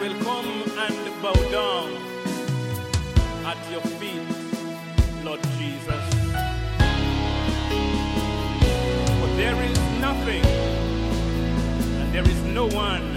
will come and bow down at your feet, Lord Jesus. For there is nothing and there is no one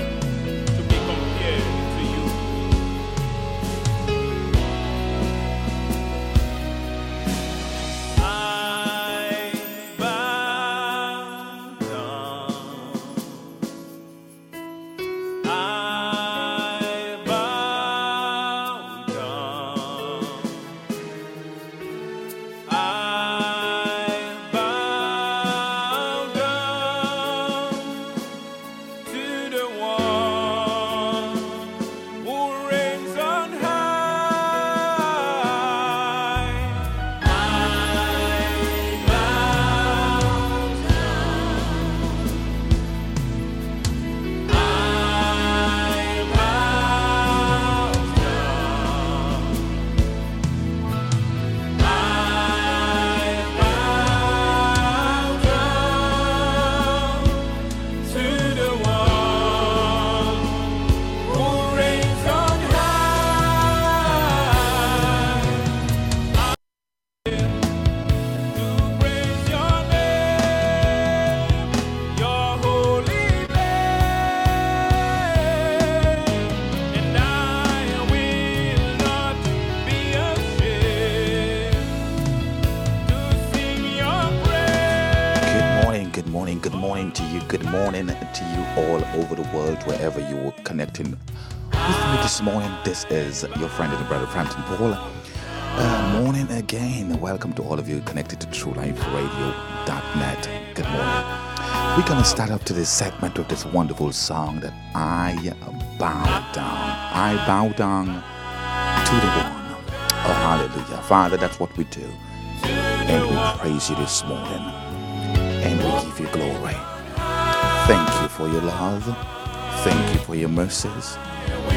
This is your friend and brother Frampton Paul. Uh, morning again. Welcome to all of you connected to TrueLifeRadio.net. Good morning. We're gonna start up to this segment with this wonderful song that I bow down. I bow down to the one. Oh, hallelujah. Father, that's what we do. And we praise you this morning and we give you glory. Thank you for your love. Thank you for your mercies.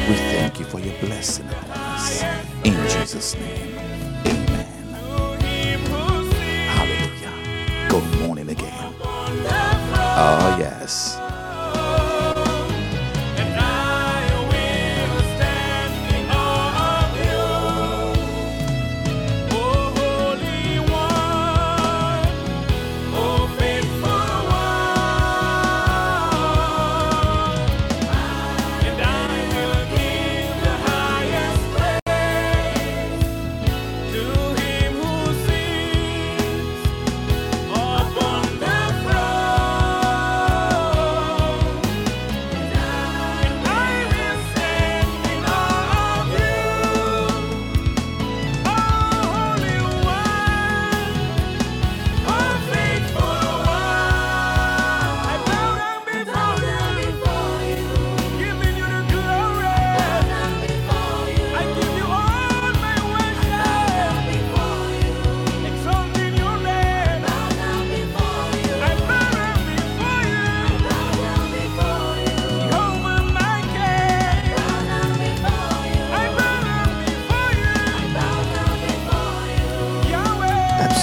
We thank you for your blessing upon us. In Jesus' name, amen. Hallelujah. Good morning again. Oh, yes.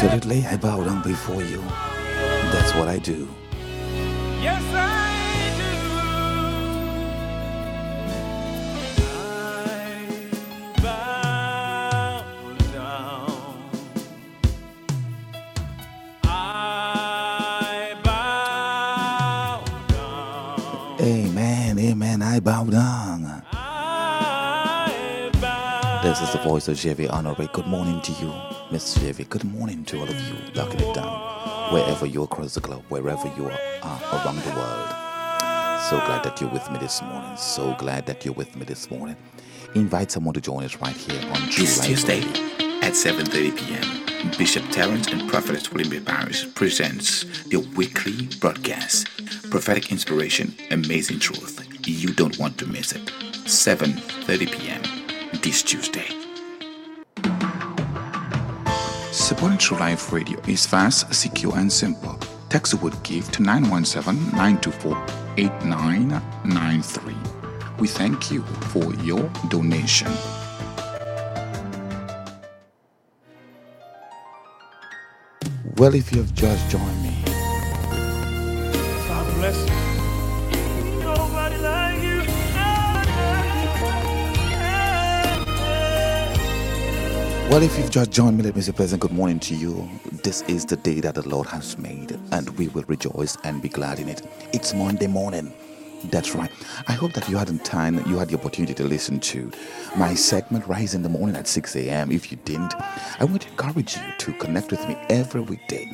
Absolutely. I bow down before you. That's what I do. Yes, I do. I bow down. I bow down. Amen. Amen. I bow down. This is the voice of JV Honoré. Good morning to you, Miss JV. Good morning to all of you. Locking it down. Wherever you are across the globe, wherever you are, around the world. So glad that you're with me this morning. So glad that you're with me this morning. Invite someone to join us right here on Life Tuesday Radio. at 7.30 p.m., Bishop Terrence and Prophetess William Barris presents their weekly broadcast, Prophetic Inspiration, Amazing Truth. You don't want to miss it. 7.30 p.m. this Tuesday. Supporting True Life Radio is fast, secure, and simple. Text the word GIVE to 917-924-8993. We thank you for your donation. Well, if you have just joined me, God bless you. Nobody like you. Well, if you've just joined me, let me say pleasant good morning to you. This is the day that the Lord has made, and we will rejoice and be glad in it. It's Monday morning. That's right. I hope that you had the time, you had the opportunity to listen to my segment Rise in the Morning at 6 a.m. If you didn't, I to encourage you to connect with me every weekday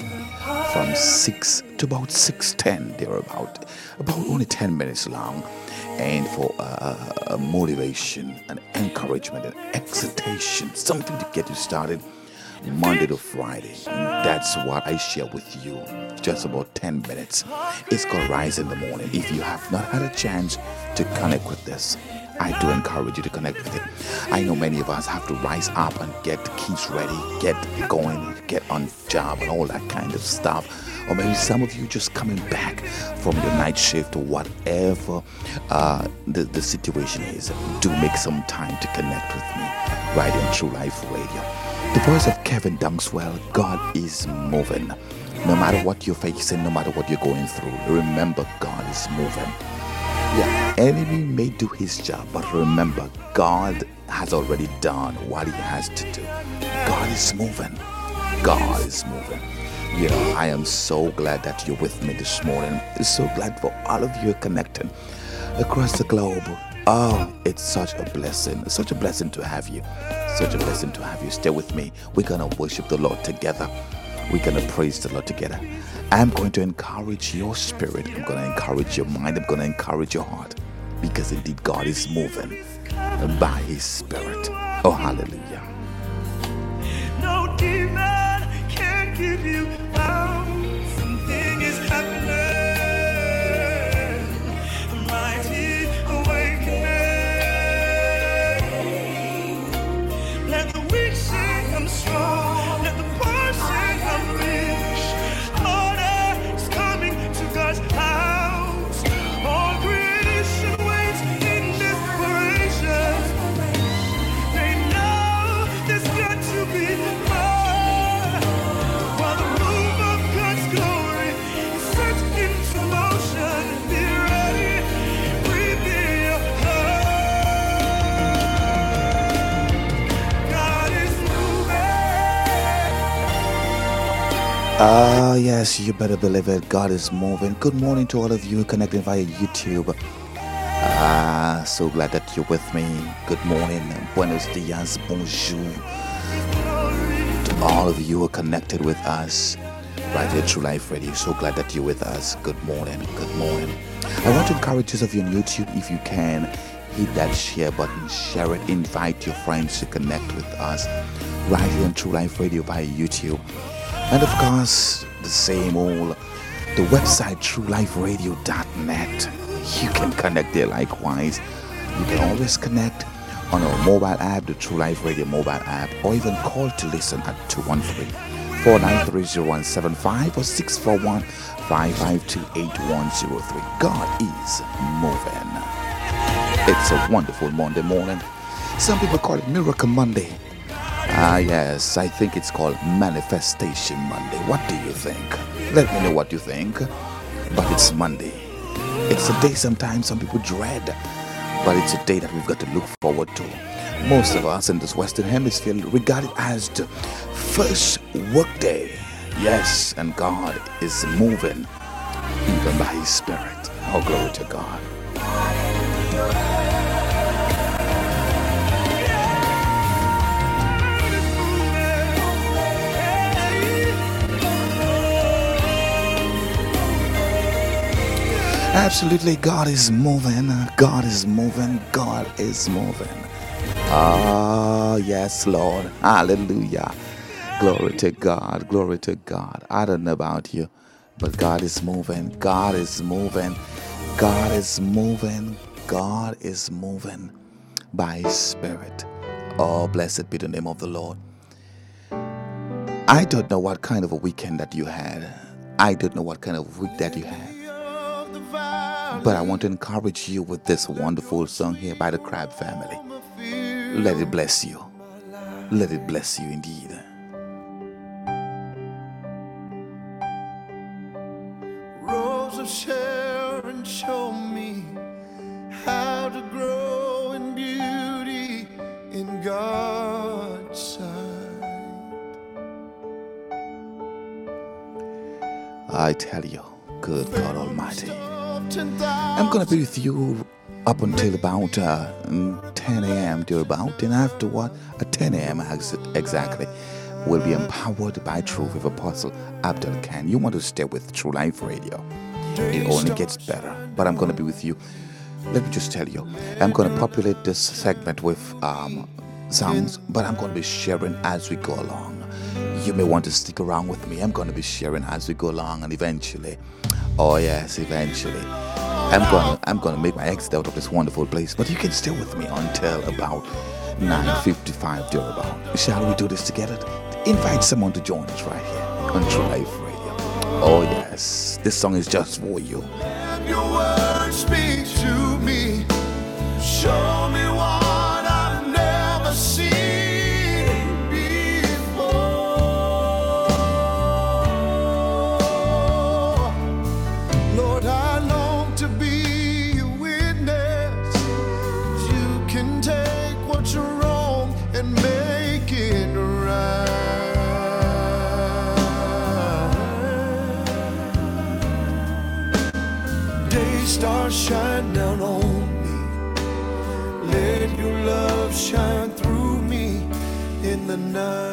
from 6 to about 6.10. They're about, about only 10 minutes long. And for uh, motivation and encouragement and excitation, something to get you started Monday to Friday. That's what I share with you. Just about 10 minutes. It's called Rise in the Morning. If you have not had a chance to connect with this, I do encourage you to connect with it. I know many of us have to rise up and get keys ready, get going, get on job, and all that kind of stuff. Or maybe some of you just coming back from your night shift or whatever uh, the, the situation is. Do make some time to connect with me right in True Life Radio. The voice of Kevin Dunkswell, God is moving. No matter what you're facing, no matter what you're going through, remember God is moving. Yeah, enemy may do his job, but remember God has already done what he has to do. God is moving. God is moving. I am so glad that you're with me this morning. So glad for all of you connecting across the globe. Oh, it's such a blessing. Such a blessing to have you. Such a blessing to have you. Stay with me. We're going to worship the Lord together. We're going to praise the Lord together. I'm going to encourage your spirit. I'm going to encourage your mind. I'm going to encourage your heart. Because indeed, God is moving by His Spirit. Oh, hallelujah. No demon give you Ah, yes, you better believe it. God is moving. Good morning to all of you connecting via YouTube. Ah, so glad that you're with me. Good morning. Buenos dias. Bonjour. To all of you who are connected with us right here, True Life Radio. So glad that you're with us. Good morning. Good morning. I want to encourage those of you on YouTube, if you can, hit that share button, share it, invite your friends to connect with us right here on True Life Radio via YouTube. And of course, the same old, the website trueliferadio.net. You can connect there likewise. You can always connect on our mobile app, the True Life Radio mobile app, or even call to listen at 213 493 0175 or 641 552 8103. God is moving. It's a wonderful Monday morning. Some people call it Miracle Monday. Ah, yes, I think it's called Manifestation Monday. What do you think? Let me know what you think. But it's Monday. It's a day sometimes some people dread, but it's a day that we've got to look forward to. Most of us in this Western Hemisphere regard it as the first workday. Yes, and God is moving even by His Spirit. Oh, glory to God. Absolutely, God is moving. God is moving. God is moving. Ah, yes, Lord. Hallelujah. Glory to God. Glory to God. I don't know about you, but God is moving. God is moving. God is moving. God is moving by His Spirit. Oh, blessed be the name of the Lord. I don't know what kind of a weekend that you had. I don't know what kind of week that you had. But I want to encourage you with this wonderful song here by the Crabb family. Let it bless you. Let it bless you indeed. Rose of Sharon, show me how to grow in beauty in God's sight. I tell you, good God Almighty. I'm gonna be with you up until about uh, 10 a.m. to about, and after what? At 10 a.m. exactly, we'll be empowered by truth with Apostle Abdul Khan. You want to stay with True Life Radio? It only gets better. But I'm gonna be with you. Let me just tell you, I'm gonna populate this segment with um, sounds, but I'm gonna be sharing as we go along. You may want to stick around with me. I'm gonna be sharing as we go along, and eventually, oh yes, eventually. I'm gonna I'm gonna make my exit out of this wonderful place, but you can stay with me until about 9.55 about. Shall we do this together? Invite someone to join us right here on True Life Radio. Oh yes, this song is just for you. Night.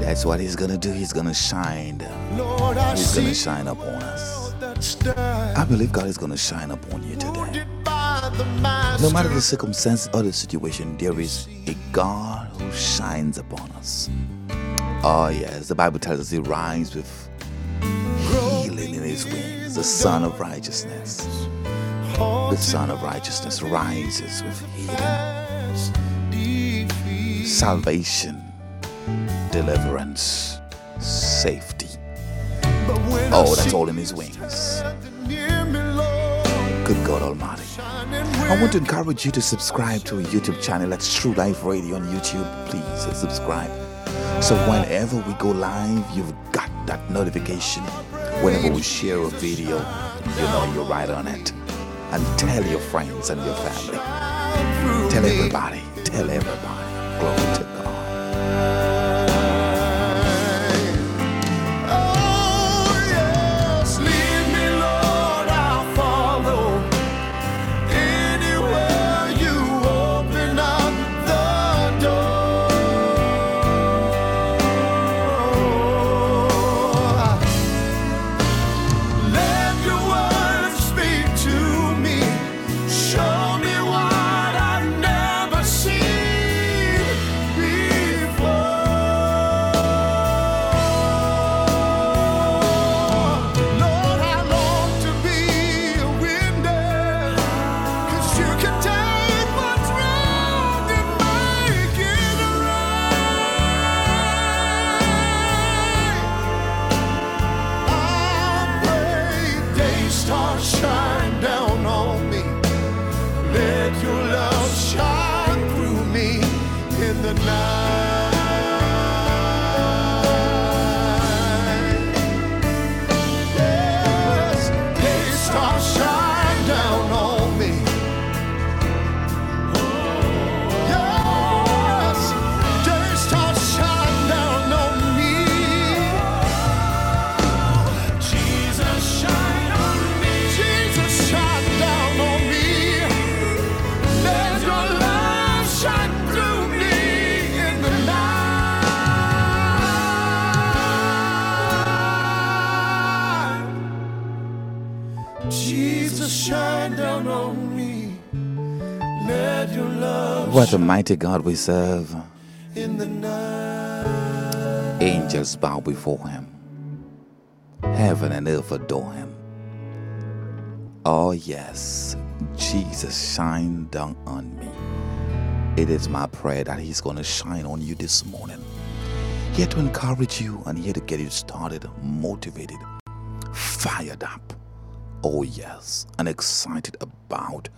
That's what he's gonna do. He's gonna shine. Lord, I He's gonna shine upon us. I believe God is gonna shine upon you today. wounded by the No matter the circumstance or the situation, there is a God who shines upon us. Oh, yes, the Bible tells us He rides with healing in His wings, the Son of Righteousness. The Son of Righteousness rises with healing, salvation, deliverance, safety. Oh, that's all in His wings. nothing near me, Lord, Good God Almighty. I want to encourage you to subscribe to a YouTube channel. That's True Life Radio on YouTube. Please subscribe. So whenever we go live, you've got that notification. Whenever we share a video, you know you're right on it. And tell your friends and your family. Tell everybody. Tell everybody. Glory to God. What a mighty God we serve. Angels bow before him. Heaven and earth adore him. Oh, yes, Jesus, shine down on me. It is my prayer that He's going to shine on you this morning. Here to encourage you and here to get you started, motivated, fired up. Oh, yes, and excited about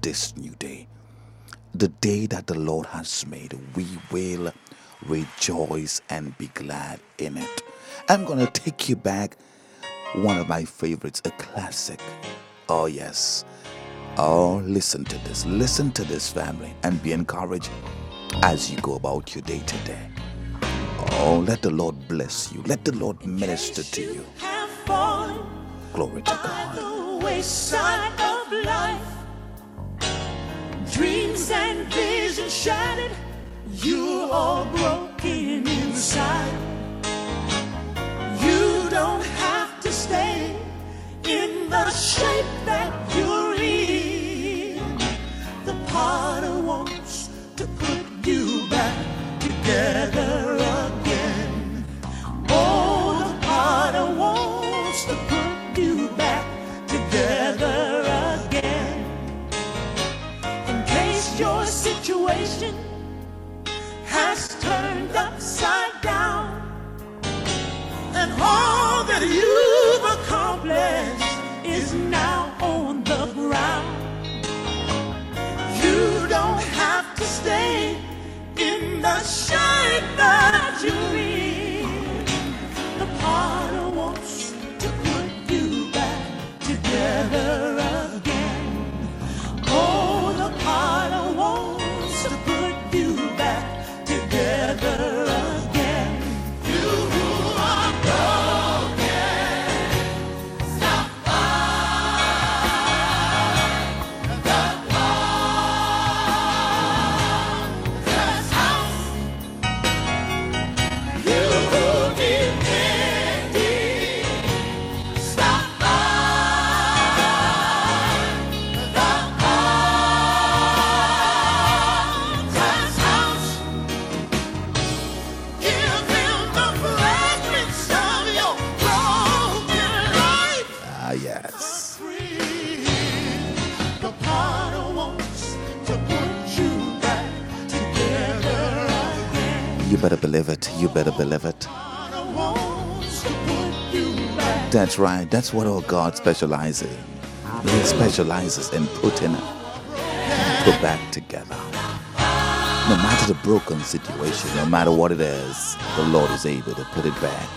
this new day. The day that the Lord has made, we will rejoice and be glad in it. I'm going to take you back one of my favorites, a classic. Oh, yes. Oh, listen to this. Listen to this, family, and be encouraged. as you go about your day to day. Oh, let the Lord bless you. Let the Lord minister to you. Glory to God. Dreams and visions shattered, you all broken inside. You don't have to stay in the shape that you're in. The potter wants to put you back together situation has turned upside down, and all that you've accomplished is now on the ground. You don't have to stay in the shape that you're in. The potter wants to put you back together better believe it. You better believe it. Put. That's right. That's what our God specializes in. He specializes in putting people back together. No matter the broken situation, no matter what it is, the Lord is able to put it back.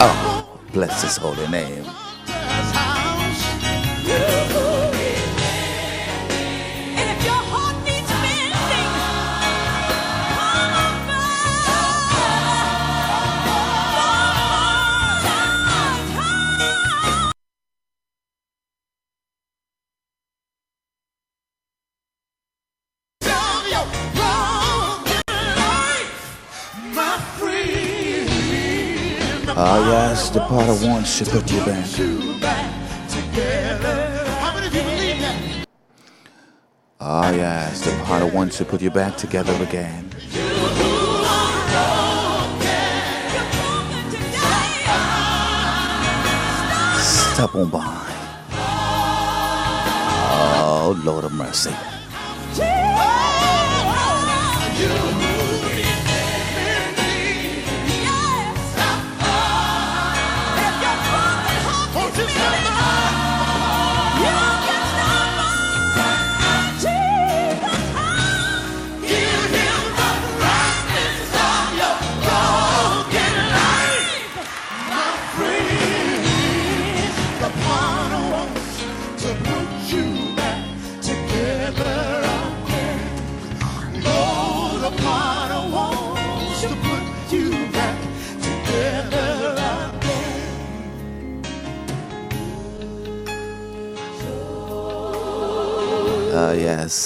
Oh, bless His holy name. The potter wants to put you back. you back together. How many of you believe that? Ah, yes, the potter wants to put you back together again. Step on by. Oh, Lord of mercy.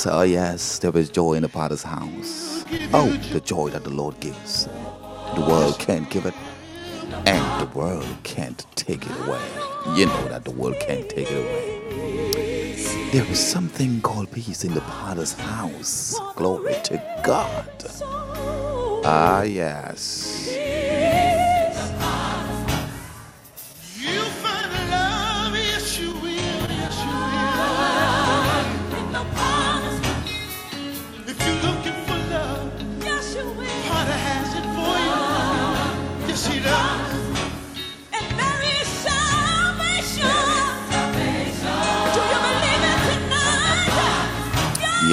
Oh, yes, there is joy in the potter's house. Oh, the joy that the Lord gives. The world can't give it, and the world can't take it away. You know that the world can't take it away. There is something called peace in the potter's house. Glory to God. Ah, yes.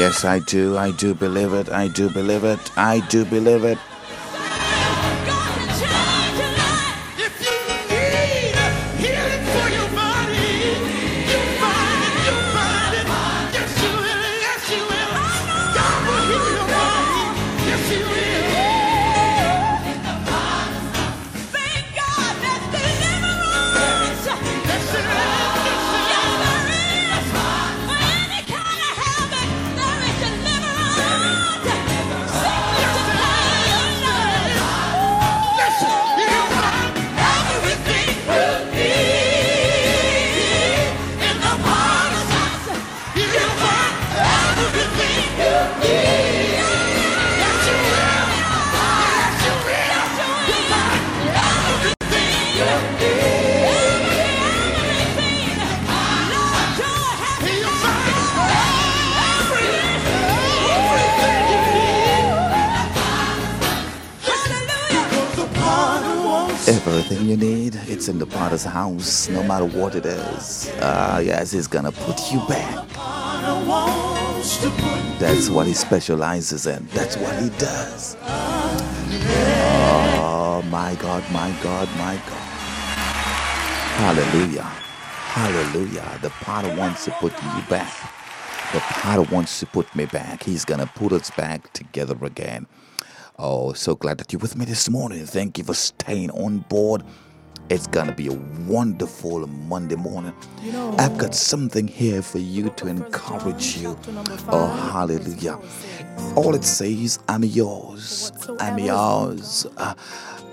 Yes, I do. I do believe it. I do believe it. I do believe it. What it is. Ah, yes, he's gonna put you back. That's what he specializes in. That's what he does. Oh, my God, my God, my God. Hallelujah. Hallelujah. The Potter wants to put you back. The Potter wants to put me back. He's gonna put us back together again. Oh, so glad that you're with me this morning. Thank you for staying on board. It's gonna be a wonderful Monday morning. I've got something here for you to encourage you. Oh, hallelujah. All it says, I'm yours. I'm yours. Uh,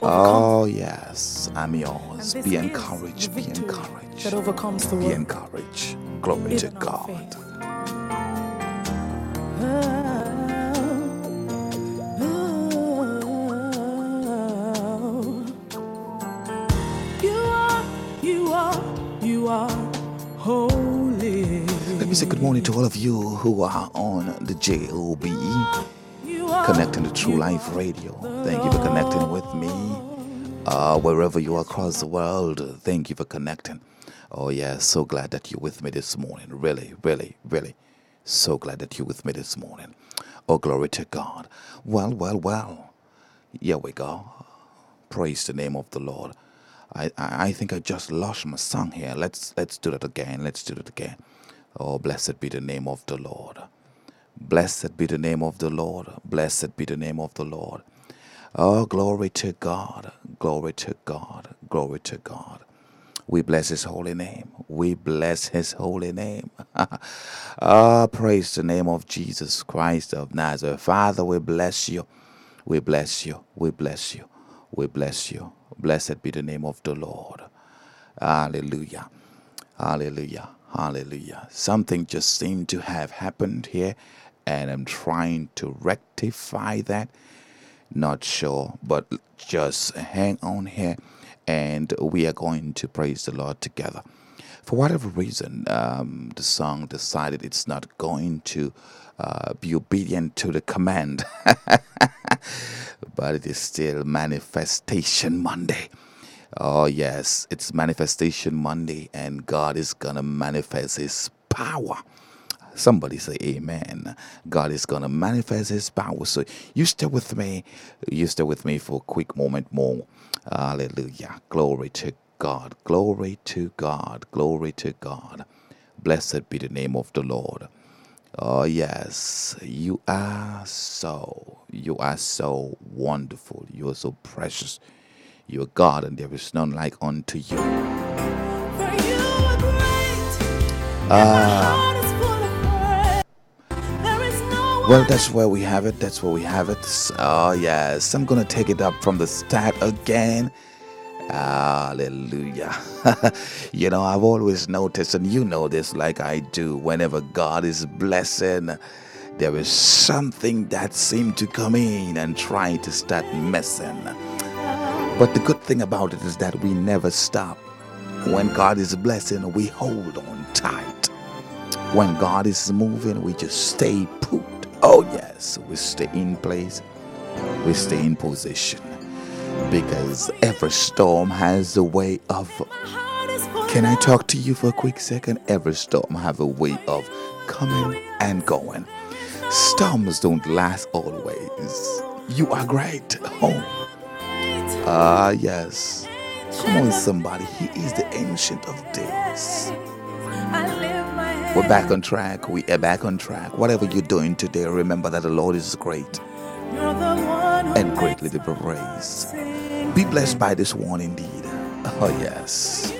oh, yes, I'm yours. Be encouraged. Be that encouraged. overcomes the Be encouraged. Glory to God. Me say good morning to all of you who are on the JOB. Connecting to True Life Radio. Thank you for connecting with me. Uh, wherever you are across the world, thank you for connecting. Oh, yeah, so glad that you're with me this morning. Really, really, really. So glad that you're with me this morning. Oh, glory to God. Well, well, well. Here we go. Praise the name of the Lord. I, I, I think I just lost my song here. Let's let's do that again. Let's do it again. Oh, blessed be the name of the Lord. Blessed be the name of the Lord. Blessed be the name of the Lord. Oh, glory to God. Glory to God. Glory to God. We bless his holy name. We bless his holy name. Ah, praise the name of Jesus Christ of Nazareth. Father, we bless you. We bless you. We bless you. We bless you. Blessed be the name of the Lord. Hallelujah. Hallelujah. Hallelujah. Something just seemed to have happened here, and I'm trying to rectify that. Not sure, but just hang on here, and we are going to praise the Lord together. For whatever reason, um, the song decided it's not going to uh, be obedient to the command, but it is still Manifestation Monday. Oh, yes, it's Manifestation Monday, and God is going to manifest His power. Somebody say amen. God is going to manifest His power. So you stay with me. You stay with me for a quick moment more. Hallelujah. Glory to God. Glory to God. Glory to God. Blessed be the name of the Lord. Oh, yes, you are so, you are so wonderful. You are so precious. You are God, and there is none like unto you. For you are great. and my ah. heart is full of praise. There is no Well, that's where we have it. That's where we have it. Oh, yes. I'm going to take it up from the start again. Hallelujah. you know, I've always noticed, and you know this like I do, whenever God is blessing, there is something that seems to come in and try to start messing. But the good thing about it is that we never stop. When God is blessing, we hold on tight. When God is moving, we just stay put. Oh, yes, we stay in place, we stay in position. Because every storm has a way of. Can I talk to you for a quick second? Every storm have a way of coming and going. Storms don't last always. You are great. Oh. Ah, yes. Come on, somebody. He is the ancient of days. We're back on track. We are back on track. Whatever you're doing today, remember that the Lord is great and greatly to be praised. Be blessed by this one indeed. Oh, yes.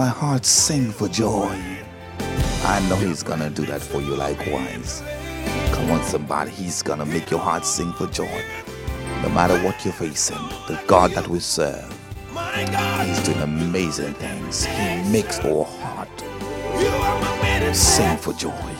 My heart sing for joy. I know He's gonna do that for you likewise. Come on, somebody. He's gonna make your heart sing for joy. No matter what you're facing, the God that we serve, He's doing amazing things. He makes our heart you are my wedding sing for joy.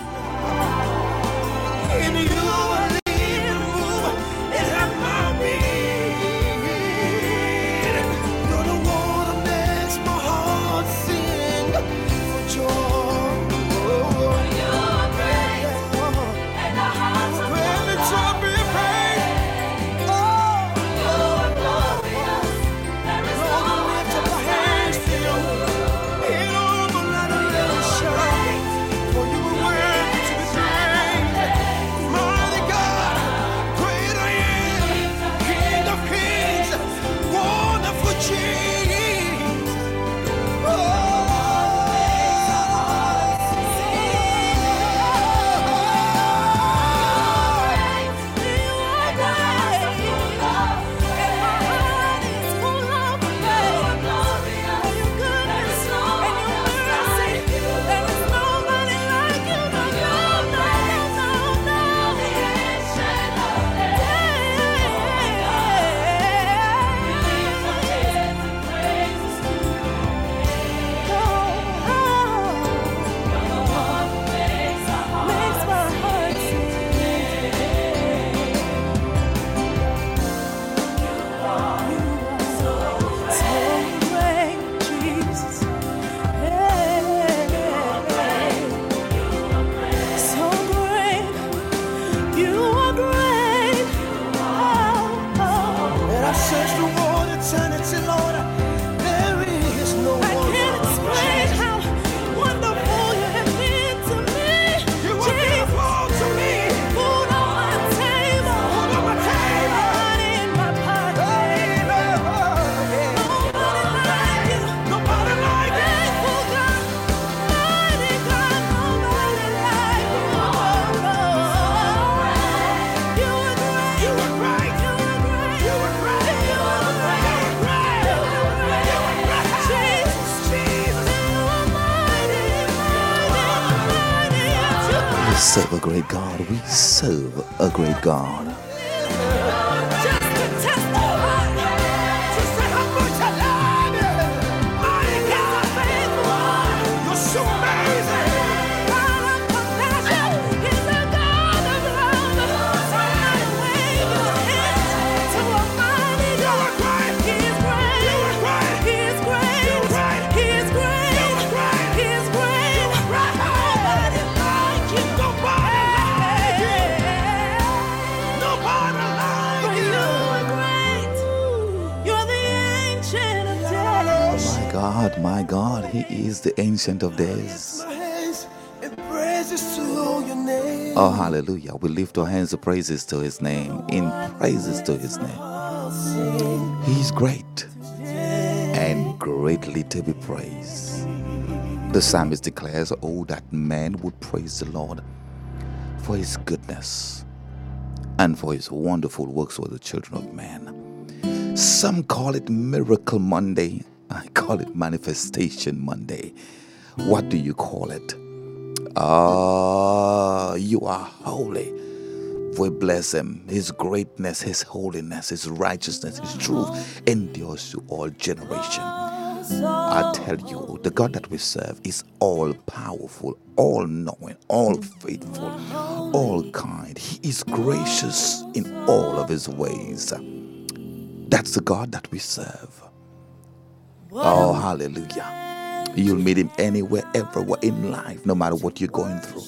Serve a great God. We serve a great God. He is the Ancient of Days. Oh, hallelujah. We lift our hands of praises to His name, in praises to His name. He's great and greatly to be praised. The psalmist declares, Oh, that man would praise the Lord for His goodness and for His wonderful works for the children of man. Some call it Miracle Monday. I call it Manifestation Monday. What do you call it? Ah, you are holy. We bless him. His greatness, his holiness, his righteousness, his truth endures to all generation. I tell you, the God that we serve is all powerful, all knowing, all faithful, all kind. He is gracious in all of his ways. That's the God that we serve. Oh, hallelujah. You'll meet him anywhere, everywhere in life, no matter what you're going through.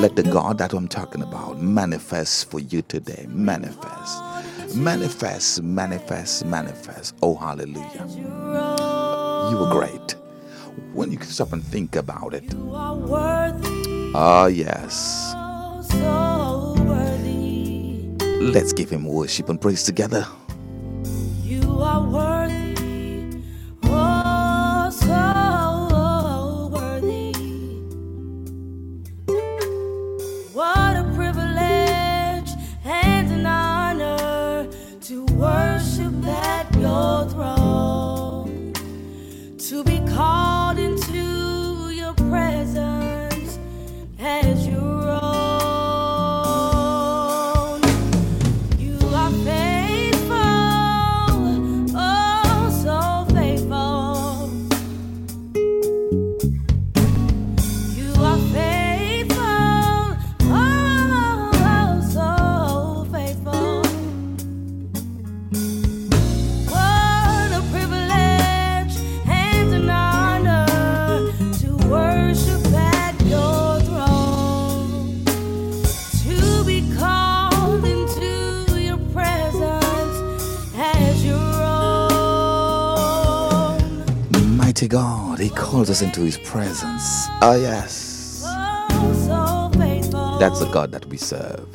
Let the God that I'm talking about manifest for you today. Manifest. Manifest, manifest, manifest. Oh, hallelujah. You were great. When you can stop and think about it. Ah, yes. oh, so. Let's give him worship and praise together. You are worthy, God, He calls us into His presence. Oh, yes. Oh. That's the God that we serve.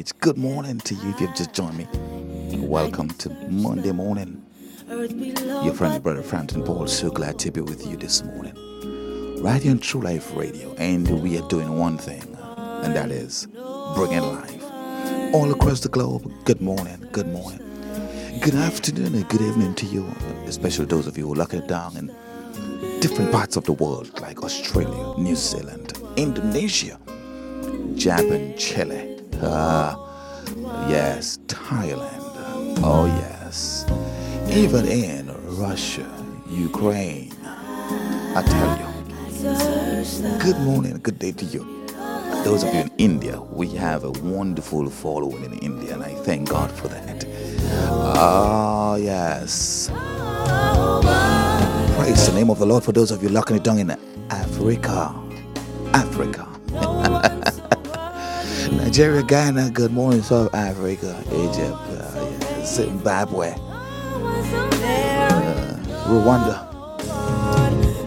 What. Good morning to you if you've just joined me. Welcome to Monday morning. Your friend, Brother Frampton Paul, so glad to be with you this morning. Right here on True Life Radio, and we are doing one thing, uh, and that is bringing life all across the globe. Good morning, good morning, good afternoon, and good evening to you, especially those of you who are locking it down in different parts of the world, like Australia, New Zealand, Indonesia, Japan, Chile, ah, yes, Thailand, oh yes, even in Russia, Ukraine. I tell you, good morning, good day to you. Those of you in India, we have a wonderful following in India, and I thank God for that. Ah, yes. Praise the name of the Lord for those of you locking it down in Africa. Africa. Nigeria, Ghana, good morning, South Africa, Egypt, uh, yeah, Zimbabwe, Rwanda.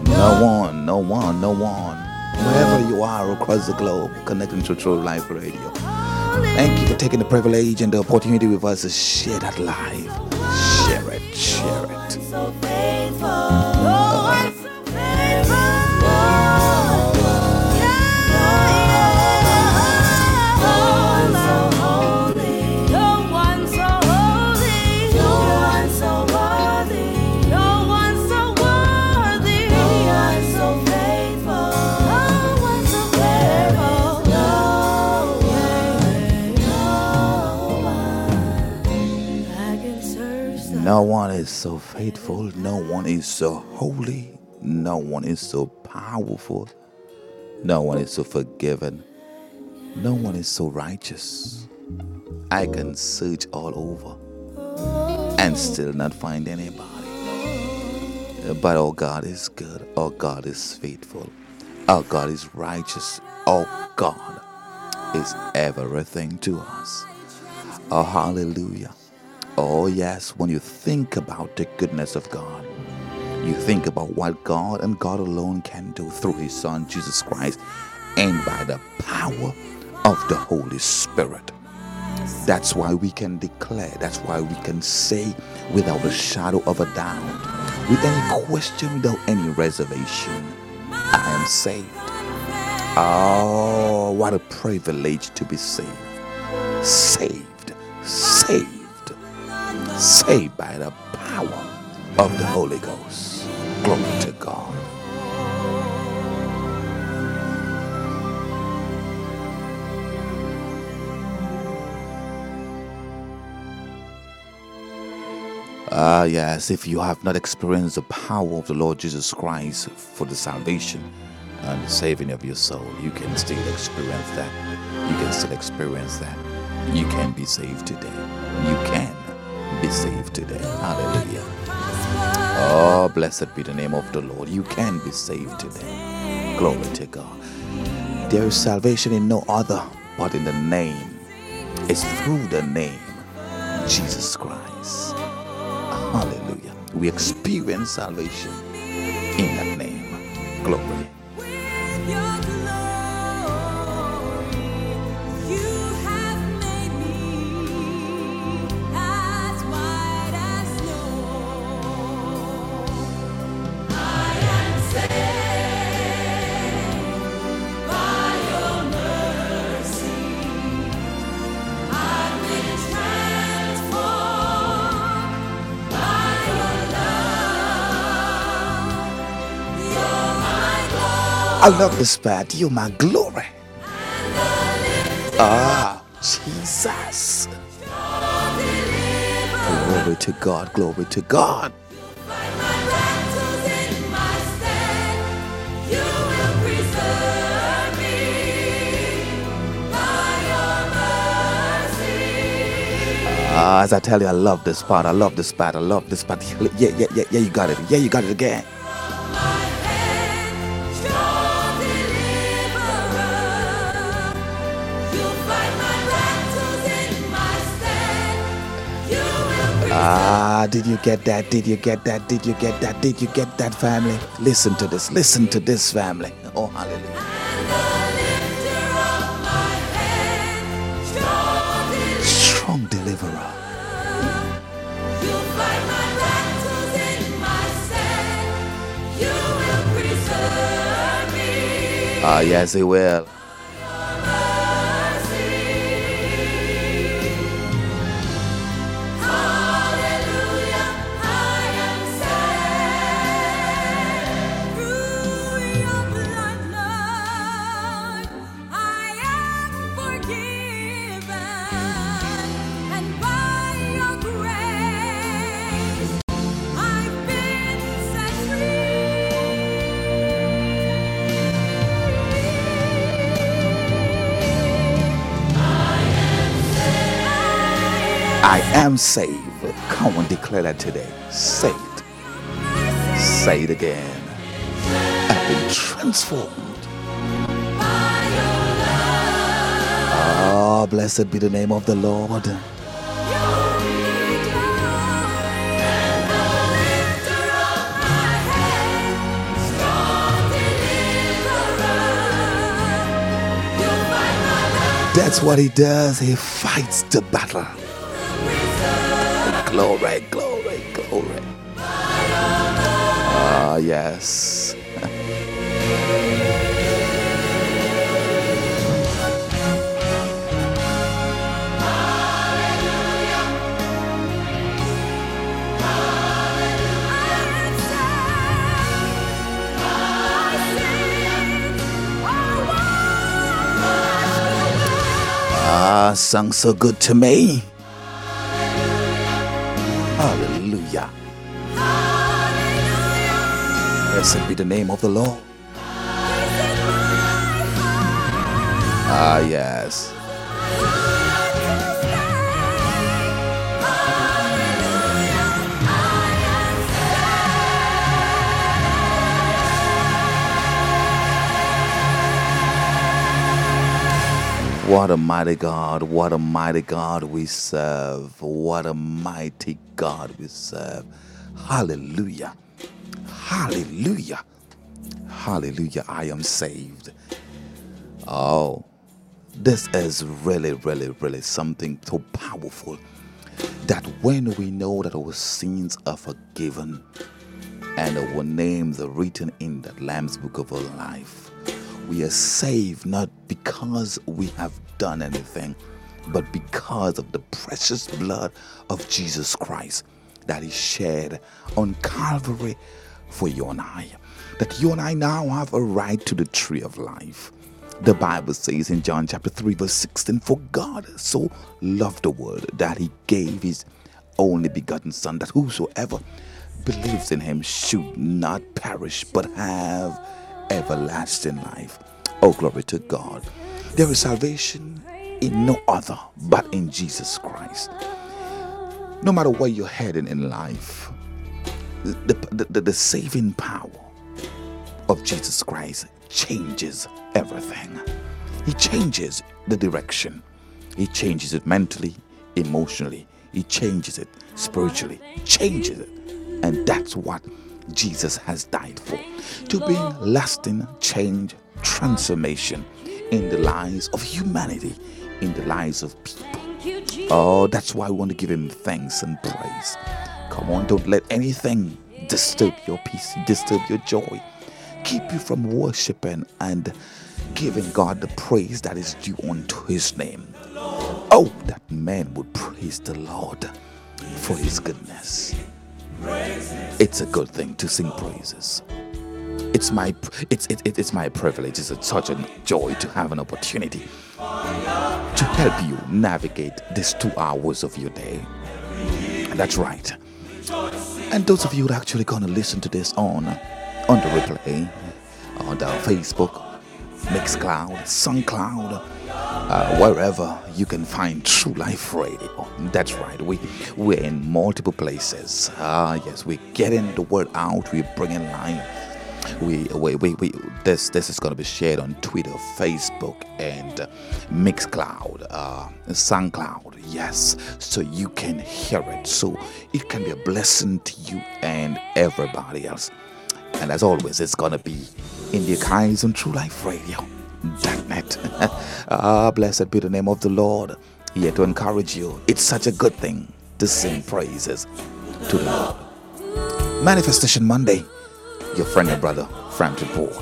No one, no one, no one. Wherever you are across the globe, connecting to True Life Radio. Thank you for taking the privilege and the opportunity with us to share that life. Share it, share it. No one is so faithful. No one is so holy. No one is so powerful. No one is so forgiven. No one is so righteous. I can search all over and still not find anybody. But our God is good. Our God is faithful. Our God is righteous. Our God is everything to us. Oh, hallelujah. Oh, yes, when you think about the goodness of God, you think about what God and God alone can do through His Son, Jesus Christ, and by the power of the Holy Spirit. That's why we can declare, that's why we can say without a shadow of a doubt, with any question, without any reservation, I am saved. Oh, what a privilege to be saved. Saved, saved, saved by the power of the Holy Ghost. Glory to God. Ah, yes, if you have not experienced the power of the Lord Jesus Christ for the salvation and the saving of your soul, you can still experience that. You can still experience that. You can be saved today. You can be saved today. Hallelujah. Oh, blessed be the name of the Lord. You can be saved today. Glory to God. There is salvation in no other but in the name. It's through the name Jesus Christ. Hallelujah. We experience salvation in that name. Glory. I love this part. You're my glory. Ah, Jesus. Glory to God, glory to God. Ah, as I tell you, I love this part. I love this part. I love this part. Yeah, yeah, yeah, yeah, you got it. Yeah, you got it again. Ah, did you get that? Did you get that? Did you get that? Did you get that, family? Listen to this. Listen to this, family. Oh, hallelujah. Strong deliverer. Ah, yes, he will. I am saved. Come on, declare that today. Saved. Say it again. I've been transformed. Oh, blessed be the name of the Lord. That's what he does. He fights the battle. Glory, glory, glory. Ah, yes. Ah, sung so good to me. Blessed be the name of the Lord. Ah, yes. What a mighty God, what a mighty God we serve. What a mighty God we serve. Hallelujah. Hallelujah. Hallelujah. I am saved. Oh, this is really, really, really something so powerful that when we know that our sins are forgiven and our names are written in the Lamb's book of life, we are saved not because we have done anything, but because of the precious blood of Jesus Christ that He shed on Calvary for you and I. That you and I now have a right to the tree of life. The Bible says in John chapter 3, verse 16, For God so loved the world that He gave His only begotten Son, that whosoever believes in Him should not perish but have everlasting life. Oh, glory to God. There is salvation in no other but in Jesus Christ. No matter where you're heading in life, the, the, the, saving power of Jesus Christ changes everything. He changes the direction, He changes it mentally, emotionally, He changes it spiritually, changes it. And that's what Jesus has died for to bring lasting change, transformation in the lives of humanity, in the lives of people. Oh, that's why we want to give him thanks and praise. Come on, don't let anything disturb your peace, disturb your joy, keep you from worshiping and giving God the praise that is due unto his name. Oh, that man would praise the Lord for his goodness. It's a good thing to sing praises. It's my it's it, it- it's my privilege. It's such a joy to have an opportunity to help you navigate these two hours of your day. That's right. And those of you that actually gonna listen to this on on the replay, on the Facebook, Mixcloud, SoundCloud, uh, wherever you can find True Life Radio. That's right. We we're in multiple places. Ah, yes, we're getting the word out. We're bringing life. We, we, we, we this this is going to be shared on Twitter, Facebook, and Mixcloud, uh, SoundCloud. Yes, so you can hear it. So it can be a blessing to you and everybody else. And as always, it's gonna be in the archives on True Life Radio. Net. ah, blessed be the name of the Lord. Here to encourage you. It's such a good thing to sing praises to the Lord. Manifestation Monday. Your friend and brother, Frampton Paul.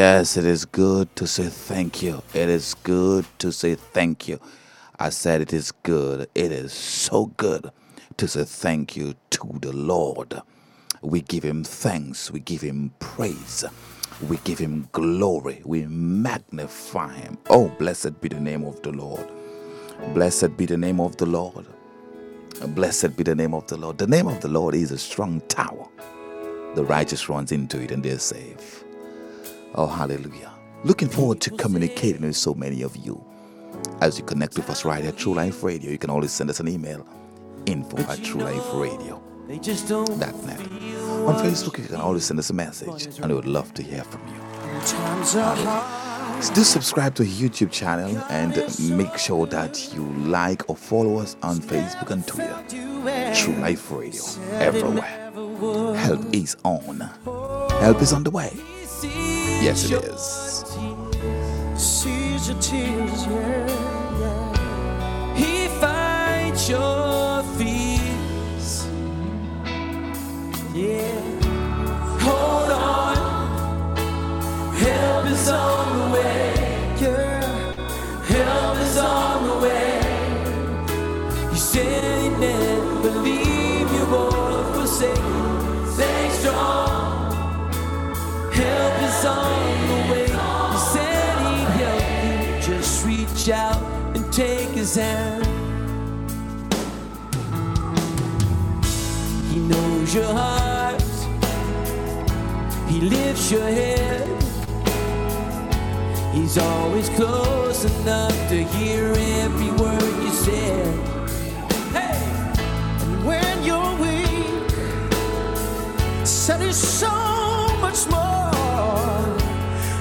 Yes, it is good to say thank you. It is good to say thank you. I said it is good. It is so good to say thank you to the Lord. We give him thanks. We give him praise. We give him glory. We magnify him. Oh, blessed be the name of the Lord. Blessed be the name of the Lord. Blessed be the name of the Lord. The name of the Lord is a strong tower. The righteous runs into it and they're safe. Oh, hallelujah. Looking forward to communicating with so many of you. As you connect with us right at True Life Radio, you can always send us an email info at trueliferadio.net. They just don't On Facebook, you can always send us a message, and we would love to hear from you. Do subscribe to our YouTube channel and make sure that you like or follow us on Facebook and Twitter. True Life Radio, everywhere. Help is on. Help is on the way. Yes, it is. Sees your tears, yeah, yeah. He fights your fears. Yeah. Hold on. Help is on the way. Yeah. Help is on the way. You said never leave you or forsake. Stay strong. Help is on the way. He said he'd help you. Just reach out and take his hand. He knows your heart. He lifts your head. He's always close enough to hear every word you said. Hey! And when you're weak, said there's so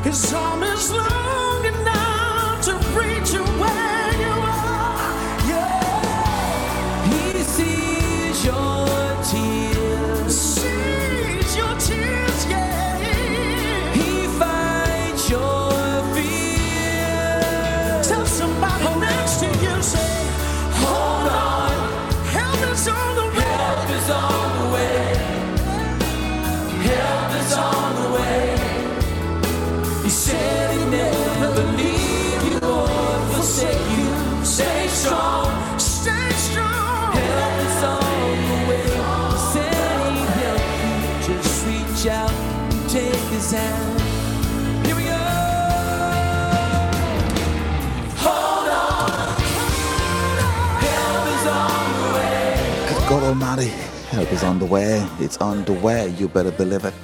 Cause I Almighty, help is on the way. It's on the way. You better believe it.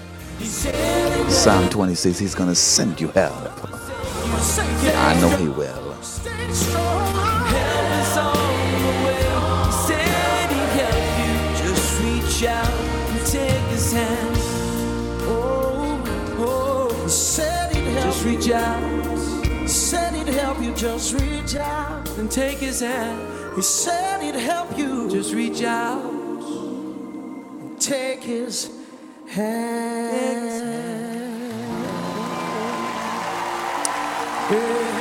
Psalm 26, He's going to send you help. I know He will. Just reach out Said he'd help you, just reach out. and take his hand. He said he'd help you, Just reach out. Take his hand.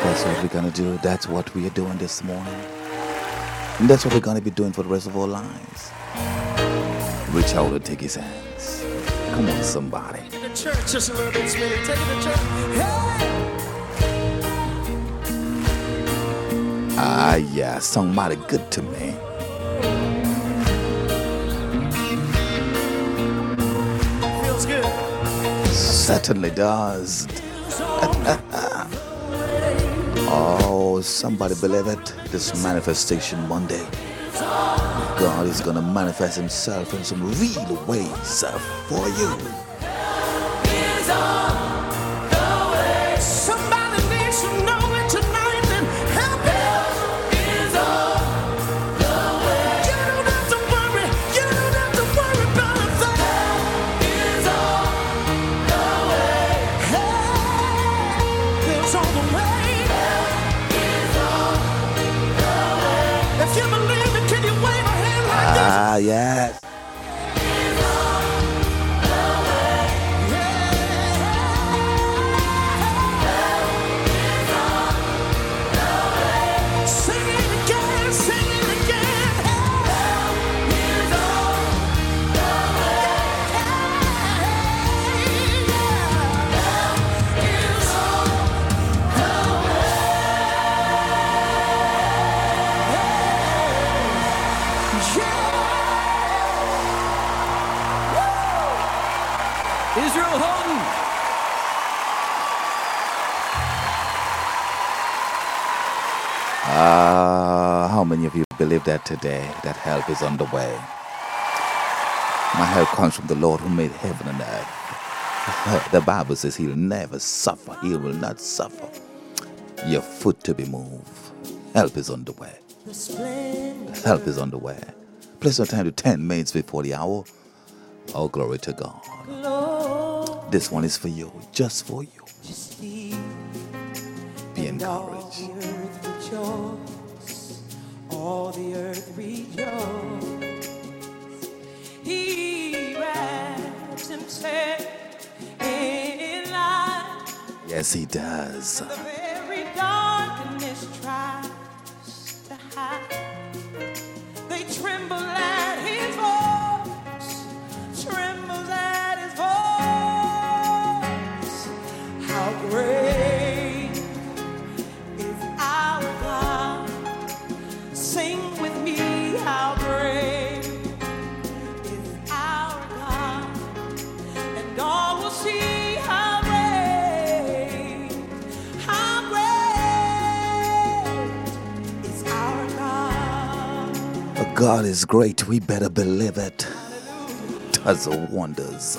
That's what we're going to do. That's what we are doing this morning. And that's what we're going to be doing for the rest of our lives. Reach out and take His hands. Come on, somebody. The church just a little bit, Smitty. Take it to church. Hey! Ah, yeah, song mighty good to me. Certainly does. oh, somebody believe it. This manifestation Monday. God is going to manifest Himself in some real ways for you. Yes. Ah, how many of you believe that today? That help is on the way. My help comes from the Lord who made heaven and earth. The Bible says He'll never suffer, He will not suffer your foot to be moved. Help is on the way. Help is on the way. Place your time to 10 minutes before the hour. Oh, glory to God. This one is for you, just for you. Be encouraged. All the earth rejoice. He wraps himself in light. Yes, He does. God is great. We better believe it. Does wonders.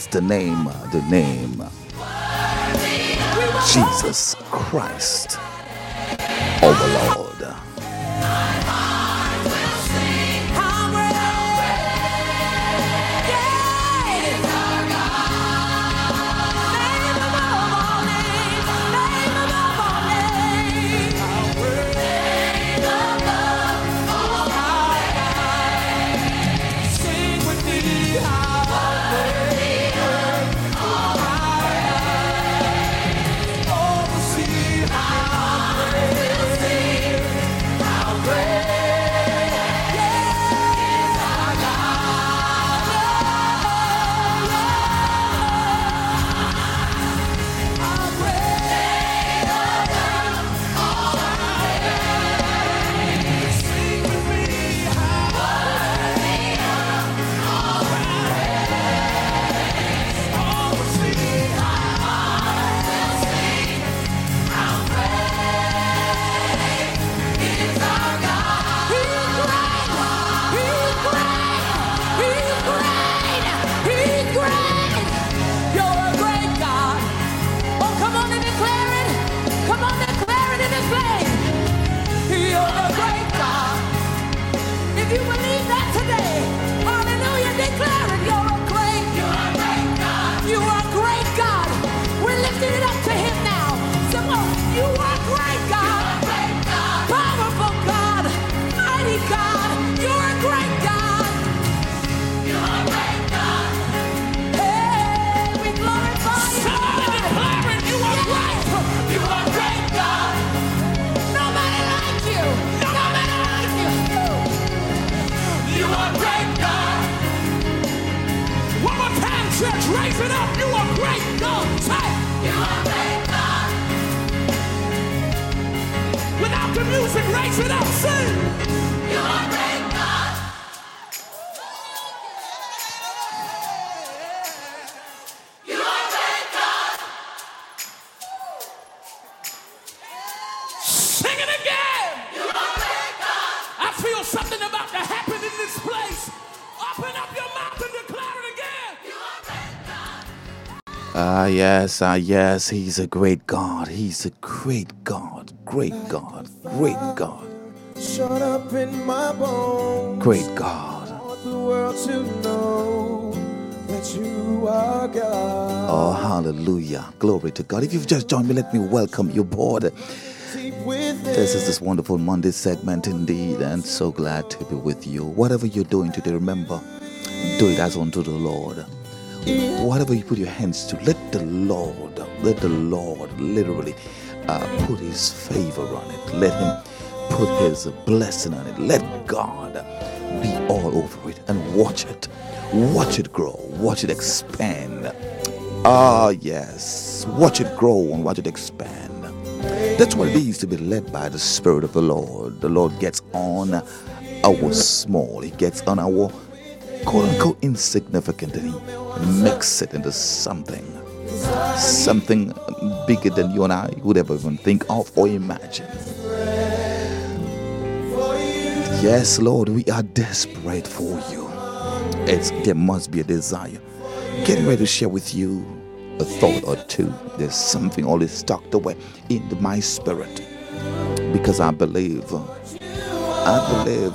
What's the name? The name. Jesus Christ, yes, ah, yes, he's a great God. He's a great God. Great God. Great God. Shut up in my bones. Great God. I want the world to know that you are God. Oh, hallelujah. Glory to God. If you've just joined me, let me welcome you aboard. This is this wonderful Monday segment indeed, and so glad to be with you. Whatever you're doing today, remember, do it as unto the Lord. Whatever you put your hands to, let the Lord, let the Lord literally uh, put His favor on it. Let Him put His blessing on it. Let God be all over it and watch it. Watch it grow. Watch it expand. Ah, yes. Watch it grow and watch it expand. That's what it is to be led by the Spirit of the Lord. The Lord gets on our small, He gets on our quote unquote insignificant and He it into something. Something bigger than you and I would ever even think of or imagine. Yes, Lord, we are desperate for you. It's, there must be a desire. Getting ready to share with you a thought or two. There's something always tucked away in my spirit because I believe, I believe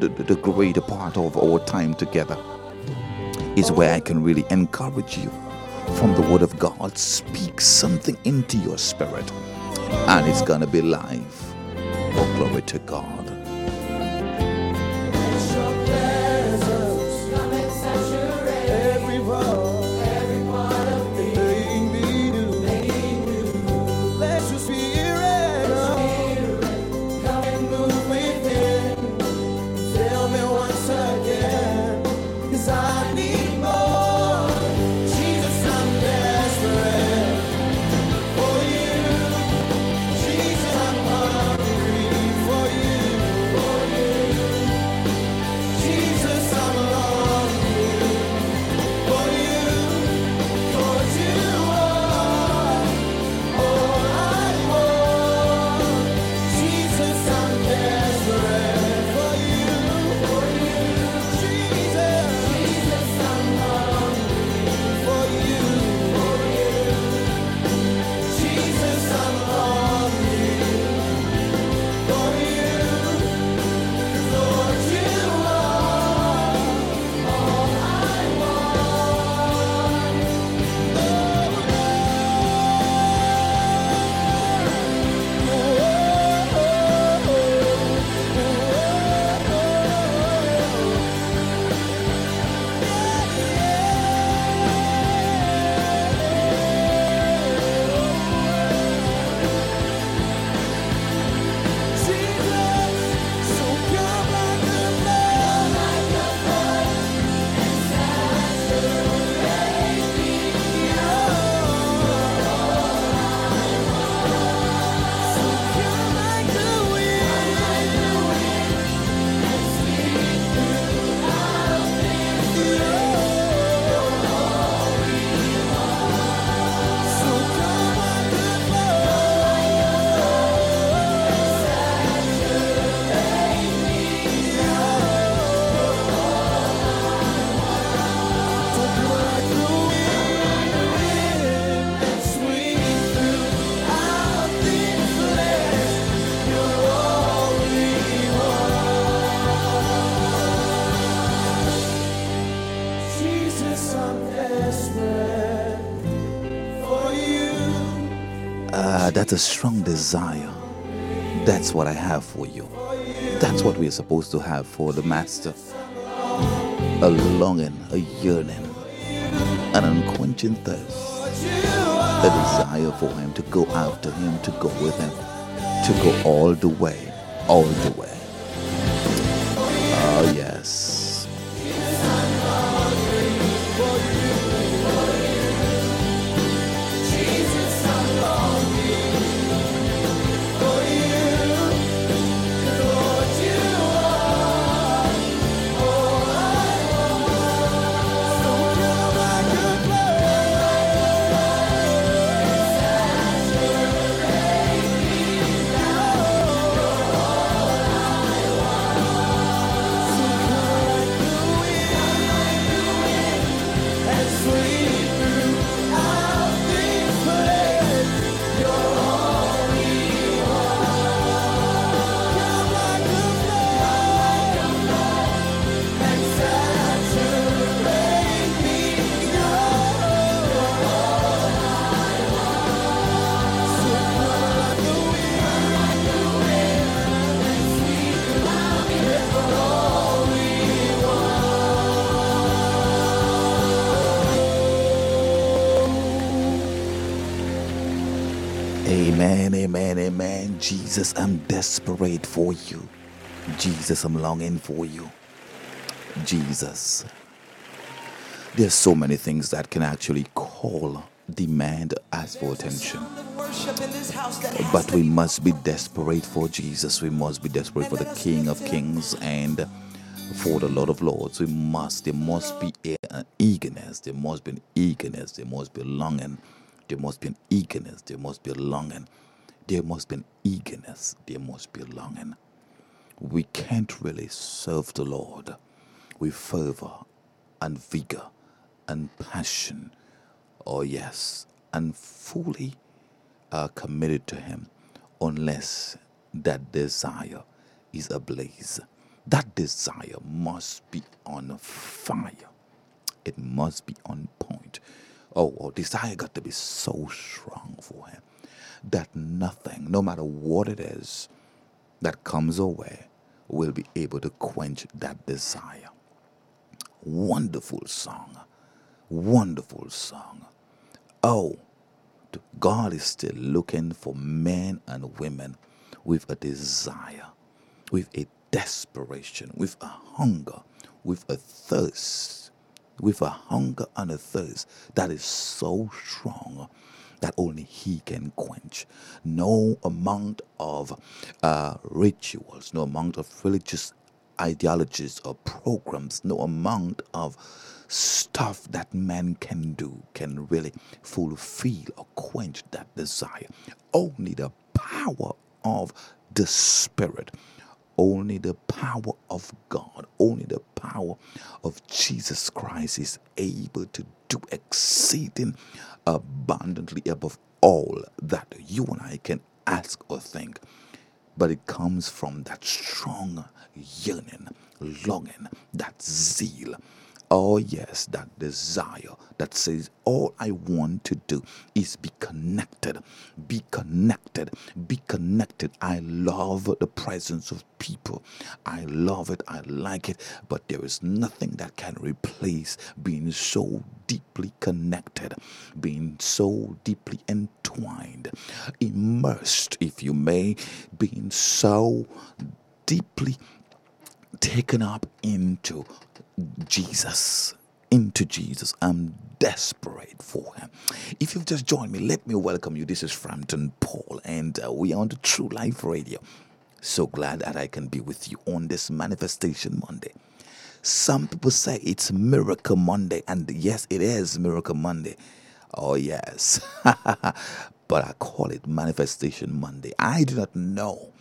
the, the, the greater part of our time together is where I can really encourage you from the Word of God. Speak something into your spirit, and it's gonna be life. Oh, glory to God. A strong desire. That's what I have for you. That's what we're supposed to have for the Master. A longing, a yearning, an unquenching thirst, a desire for Him to go after Him, to go with Him, to go all the way, all the way. Jesus, I'm desperate for you. Jesus, I'm longing for you. Jesus. There's so many things that can actually call, demand, ask for attention. But we must be desperate for Jesus. We must be desperate for the King of Kings and for the Lord of Lords. We must, there must be an eagerness. There must be an eagerness. There must be longing. There must be an eagerness. There must be a longing. There must be an eagerness. There must be a longing. We can't really serve the Lord with fervor and vigor and passion. or yes, and fully are committed to Him unless that desire is ablaze. That desire must be on fire. It must be on point. Oh, oh, desire got to be so strong for Him that nothing, no matter what it is that comes our way, will be able to quench that desire. Wonderful song. Wonderful song. Oh, God is still looking for men and women with a desire, with a desperation, with a hunger, with a thirst, with a hunger and a thirst that is so strong that only He can quench. No amount of uh, rituals, no amount of religious ideologies or programs, no amount of stuff that man can do can really fulfill or quench that desire. Only the power of the Spirit, only the power of God, only the power of Jesus Christ is able to do exceeding abundantly above all that you and I can ask or think but it comes from that strong yearning, longing, that zeal. Oh, yes, that desire that says, All I want to do is be connected, be connected, be connected. I love the presence of people. I love it, I like it, but there is nothing that can replace being so deeply connected, being so deeply entwined, immersed, if you may, being so deeply taken up into Jesus. Into Jesus. I'm desperate for him. If you've just joined me, let me welcome you. This is Frampton Paul, and uh, we are on the True Life Radio. So glad that I can be with you on this Manifestation Monday. Some people say it's Miracle Monday, and yes, it is Miracle Monday. Oh, yes. but I call it Manifestation Monday. I do not know.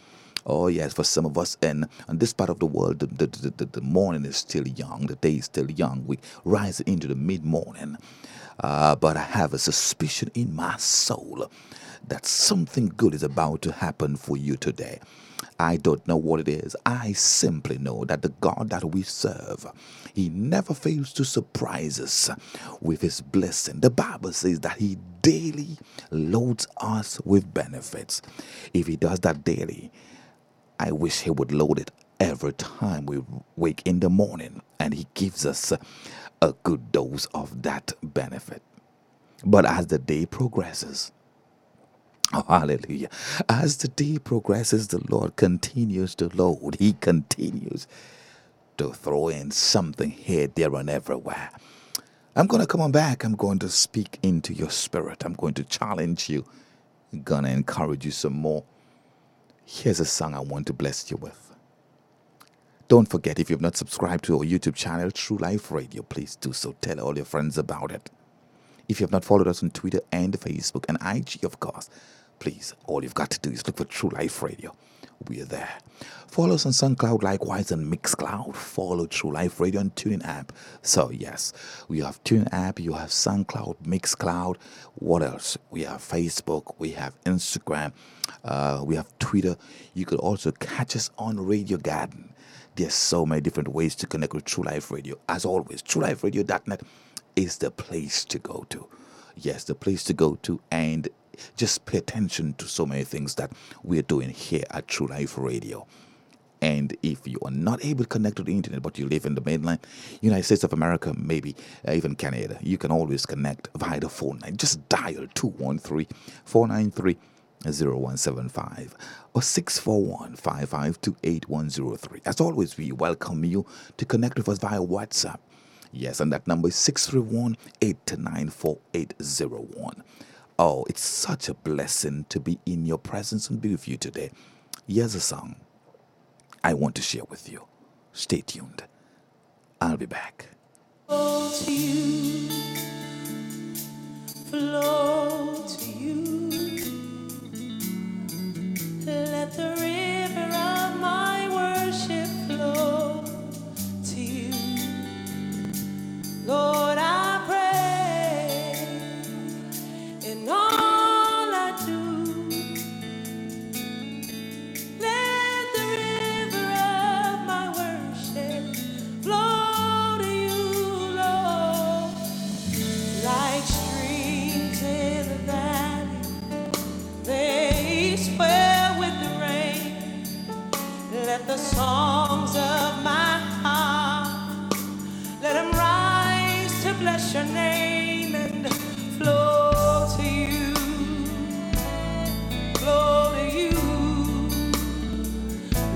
Oh, yes, for some of us in on this part of the world, the, the, the, the, the morning is still young, the day is still young. We rise into the mid morning. Uh, but I have a suspicion in my soul that something good is about to happen for you today. I don't know what it is. I simply know that the God that we serve, He never fails to surprise us with His blessing. The Bible says that He daily loads us with benefits. If He does that daily, I wish He would load it every time we wake in the morning and He gives us a good dose of that benefit. But as the day progresses, Oh, hallelujah. As the day progresses, the Lord continues to load. He continues to throw in something here, there, and everywhere. I'm going to come on back. I'm going to speak into your spirit. I'm going to challenge you. I'm going to encourage you some more. Here's a song I want to bless you with. Don't forget, if you've not subscribed to our YouTube channel, True Life Radio, please do so. Tell all your friends about it. If you have not followed us on Twitter and Facebook and IG, of course, please, all you've got to do is look for True Life Radio. We are there. Follow us on SoundCloud, likewise on Mixcloud. Follow True Life Radio on TuneIn app. So yes, we have TuneIn app, you have SoundCloud, Mixcloud. What else? We have Facebook, we have Instagram, uh, we have Twitter. You could also catch us on Radio Garden. There's so many different ways to connect with True Life Radio. As always, TrueLifeRadio.net is the place to go to. Yes, the place to go to, and just pay attention to so many things that we're doing here at True Life Radio. And if you are not able to connect to the internet, but you live in the mainland, United States of America, maybe uh, even Canada, you can always connect via the phone line. Just dial 213 493 0175 or 641 552 8103. As always, we welcome you to connect with us via WhatsApp. Yes, and that number is 631 829 4801. Oh, it's such a blessing to be in your presence and be with you today. Here's a song I want to share with you. Stay tuned. I'll be back. flow to you, flow to you. Let the river of my worship flow to you. Lord, songs of my heart let 'em rise to bless your name and flow to you, flow to you.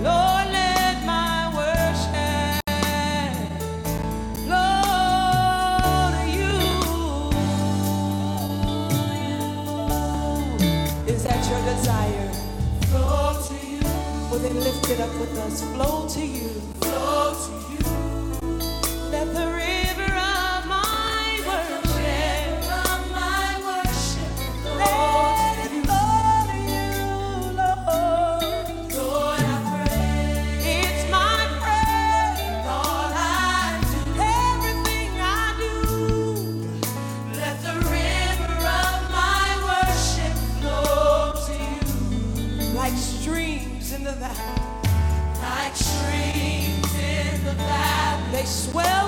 Lord, let my worship flow to you. Is that your desire? Lift it up with us. Flow to you. Flow to you. Swell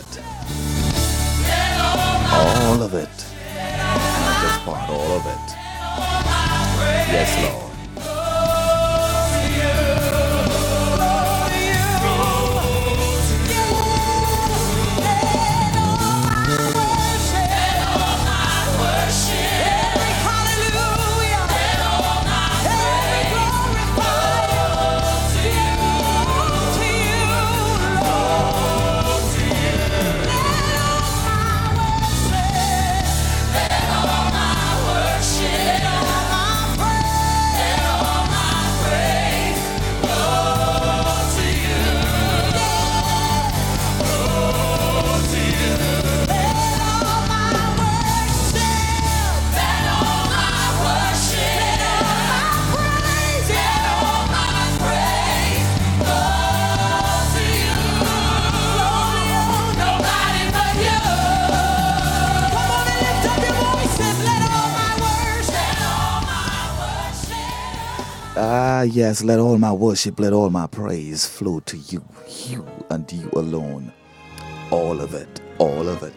it. Ah, yes, let all my worship, let all my praise flow to you, you and you alone. All of it, all of it.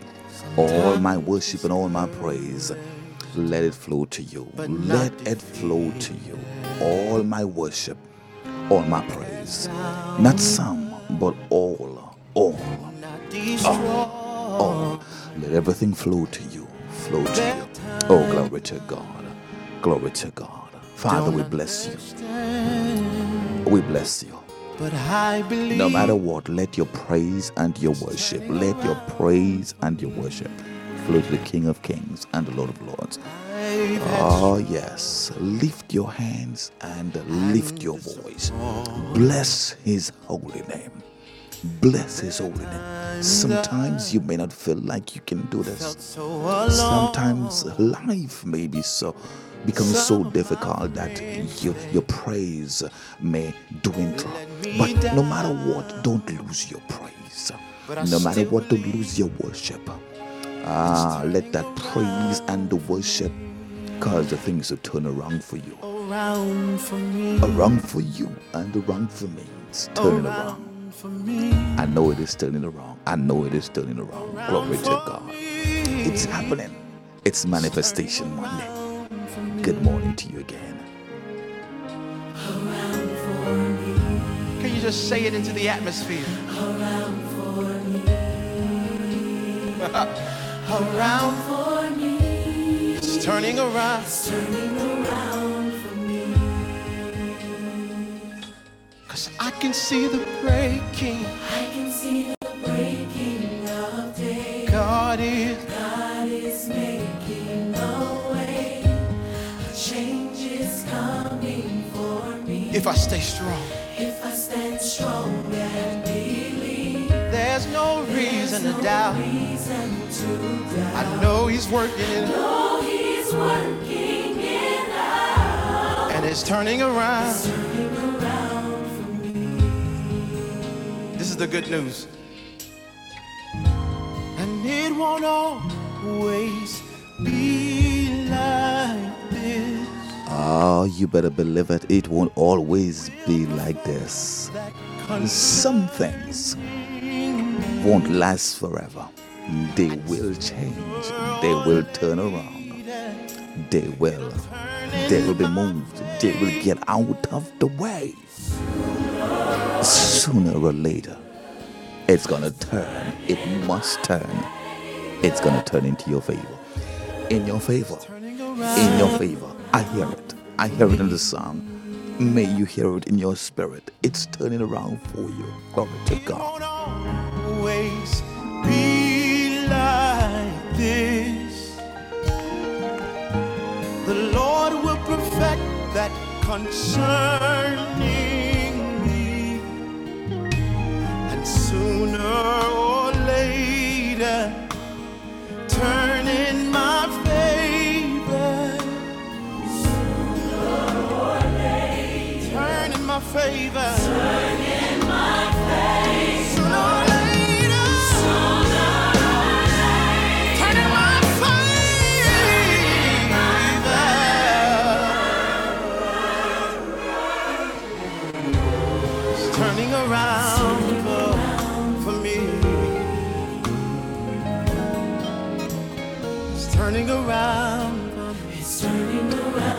All my worship and all my praise, let it flow to you. Let it flow to you. All my worship, all my praise. Not some, but all, all, all. Let everything flow to you, flow to you. Oh, glory to God. Glory to God. Father, we bless you. We bless you. But I believe No matter what, let your praise and your worship, let your praise and your worship flow to the King of Kings and the Lord of Lords. Oh, yes. Lift your hands and lift your voice. Bless his holy name. Bless his holy name. Sometimes you may not feel like you can do this. Sometimes life may be so become so difficult that your, your praise may dwindle. But no matter what, don't lose your praise. No matter what, don't lose your worship. Ah, let that praise and the worship cause the things to turn around for you. around for me, Around for you and around for me. It's turning around. around for me. I know it is turning around. I know it is turning around. Glory to God. It's happening. It's manifestation Monday. Good morning to you again. Can you just say it into the atmosphere? Around for me. Around for me. It's turning around. It's turning around for me. Cause I can see the breaking. I can see the breaking of day. God is if I stay strong. If I stand strong and believe, There's no reason to doubt. reason to doubt. I know He's working it know He's working it out. and it's turning around. Turning around for me. This is the good news. And it won't always be like. Oh, you better believe it. It won't always be like this. Some things won't last forever. They will change. They will turn around. They will. They will be moved. They will get out of the way. Sooner or later, it's gonna turn. It must turn. It's gonna turn into your favor. In your favor. In your favor. I hear it. I hear it in the song. May you hear it in your spirit. It's turning around for you. Glory to God. like. The Lord will perfect that concerning favor.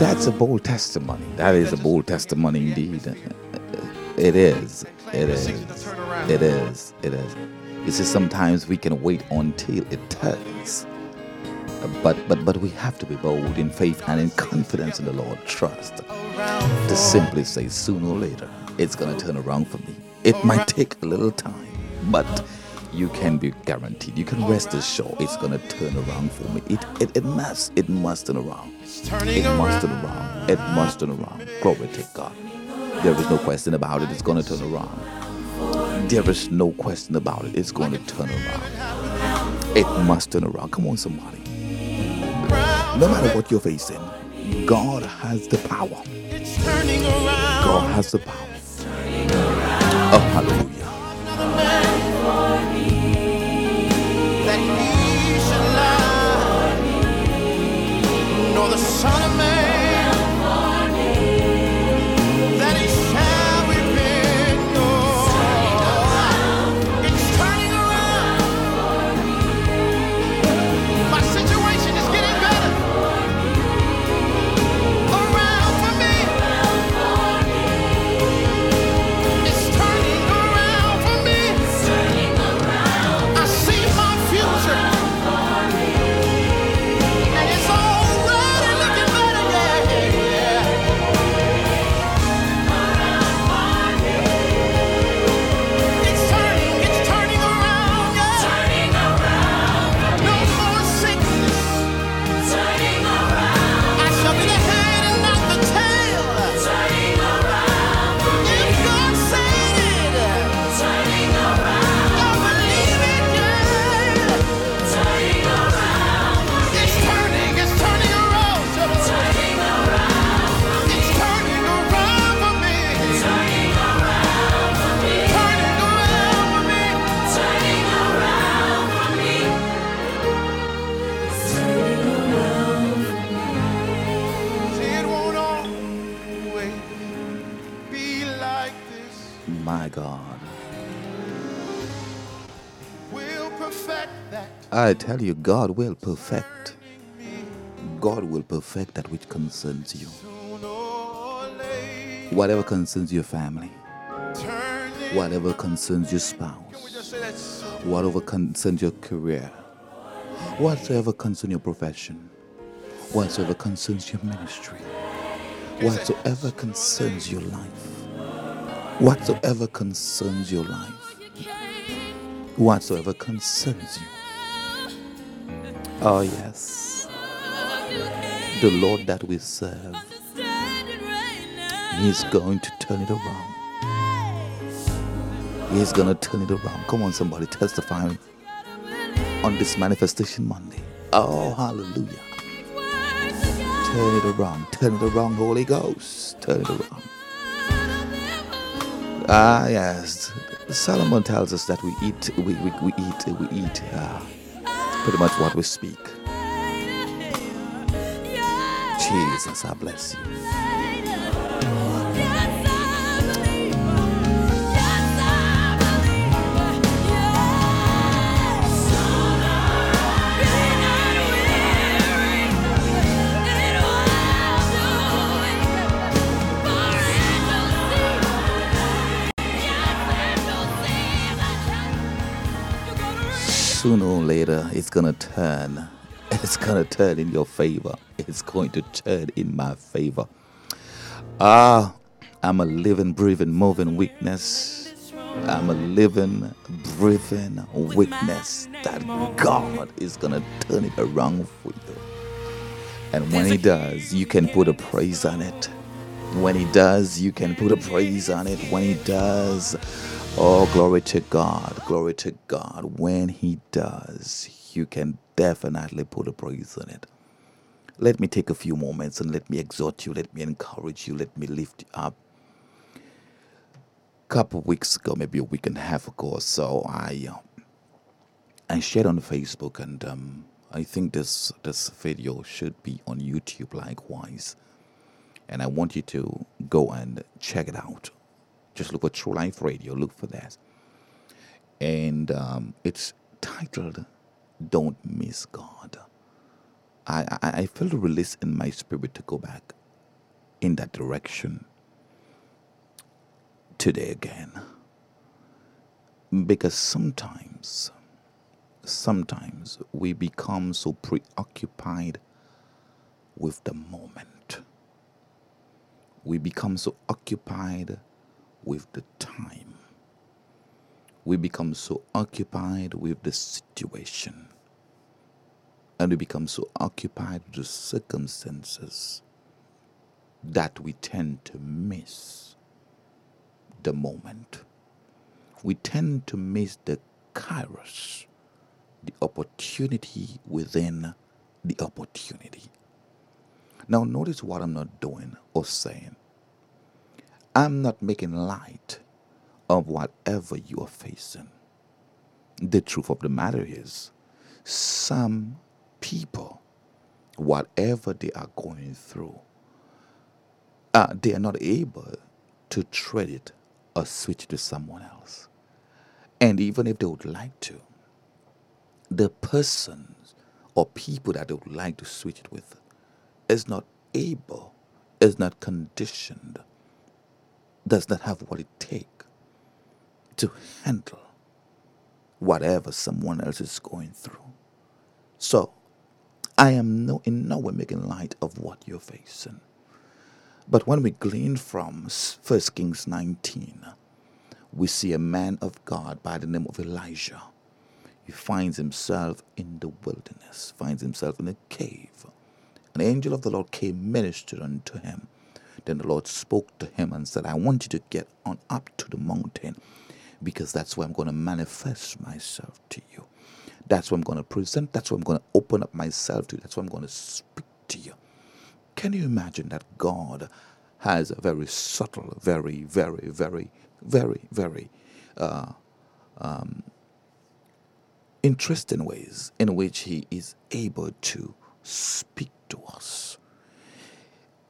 That's a bold testimony. That is a bold testimony indeed. It is. It is. It is. It is. You see, sometimes we can wait until it turns. But but but we have to be bold in faith and in confidence in the Lord. Trust to simply say sooner or later it's gonna turn around for me. It might take a little time, but you can be guaranteed. You can rest assured it's gonna turn around for me. It it, it must it must turn around. It must turn around. It must turn around. Glory to God. There is no question about it. It's going to turn around. There is no question about it. It's going to turn around. It must turn around. Come on, somebody. No matter what you're facing, God has the power. It's turning around. God has the power. Oh, hallelujah. I tell you, God will perfect. God will perfect that which concerns you. Whatever concerns your family, whatever concerns your spouse, whatever concerns your career, whatsoever concerns your profession, whatsoever concerns your ministry, whatsoever concerns your life, whatsoever concerns your life, whatsoever concerns you. Oh, yes, the Lord that we serve, He's going to turn it around. He's going to turn it around. Come on, somebody, testify on this manifestation Monday. Oh, hallelujah. Turn it around. Turn it around, Holy Ghost. Turn it around. Ah, yes. Solomon tells us that we eat, we, we, we eat, we eat uh, pretty much what we speak. Jesus, I bless you. Sooner later, it's gonna turn. It's gonna turn in your favor. It's going to turn in my favor. Ah, I'm a living, breathing, moving witness. I'm a living, breathing witness that God is to turn it around for you. And when He does, you can put a praise on it. When He does, you can put a praise on it. When He does, oh, glory to God, glory to God. When He does, you can definitely put a praise on it. Let me take a few moments and let me exhort you, let me encourage you, let me lift you up. A couple weeks ago, maybe a week and a half ago or so, I uh, I shared on Facebook, and um, I think this this video should be on YouTube likewise. And I want you to go and check it out. Just look for True Life Radio. Look for that, and um, it's titled "Don't Miss God." I, I I felt a release in my spirit to go back in that direction today again, because sometimes sometimes we become so preoccupied with the moment. We become so occupied with the time. We become so occupied with the situation. And we become so occupied with the circumstances that we tend to miss the moment. We tend to miss the kairos, the opportunity within the opportunity. Now, notice what I'm not doing or saying. I'm not making light of whatever you are facing. The truth of the matter is, some people, whatever they are going through, uh, they are not able to trade it or switch to someone else. And even if they would like to, the persons or people that they would like to switch it with is not able, is not conditioned, does not have what it takes to handle whatever someone else is going through. So, I am no, in no way making light of what you're facing. But when we glean from 1 Kings 19, we see a man of God by the name of Elijah. He finds himself in the wilderness, finds himself in a cave. An angel of the Lord came, ministered unto him. Then the Lord spoke to him and said, I want you to get on up to the mountain because that's where I'm going to manifest myself to you. That's what I'm going to present. That's what I'm going to open up myself to. That's what I'm going to speak to you. Can you imagine that God has a very subtle, very, very, very, very, very uh, um, interesting ways in which He is able to speak to us,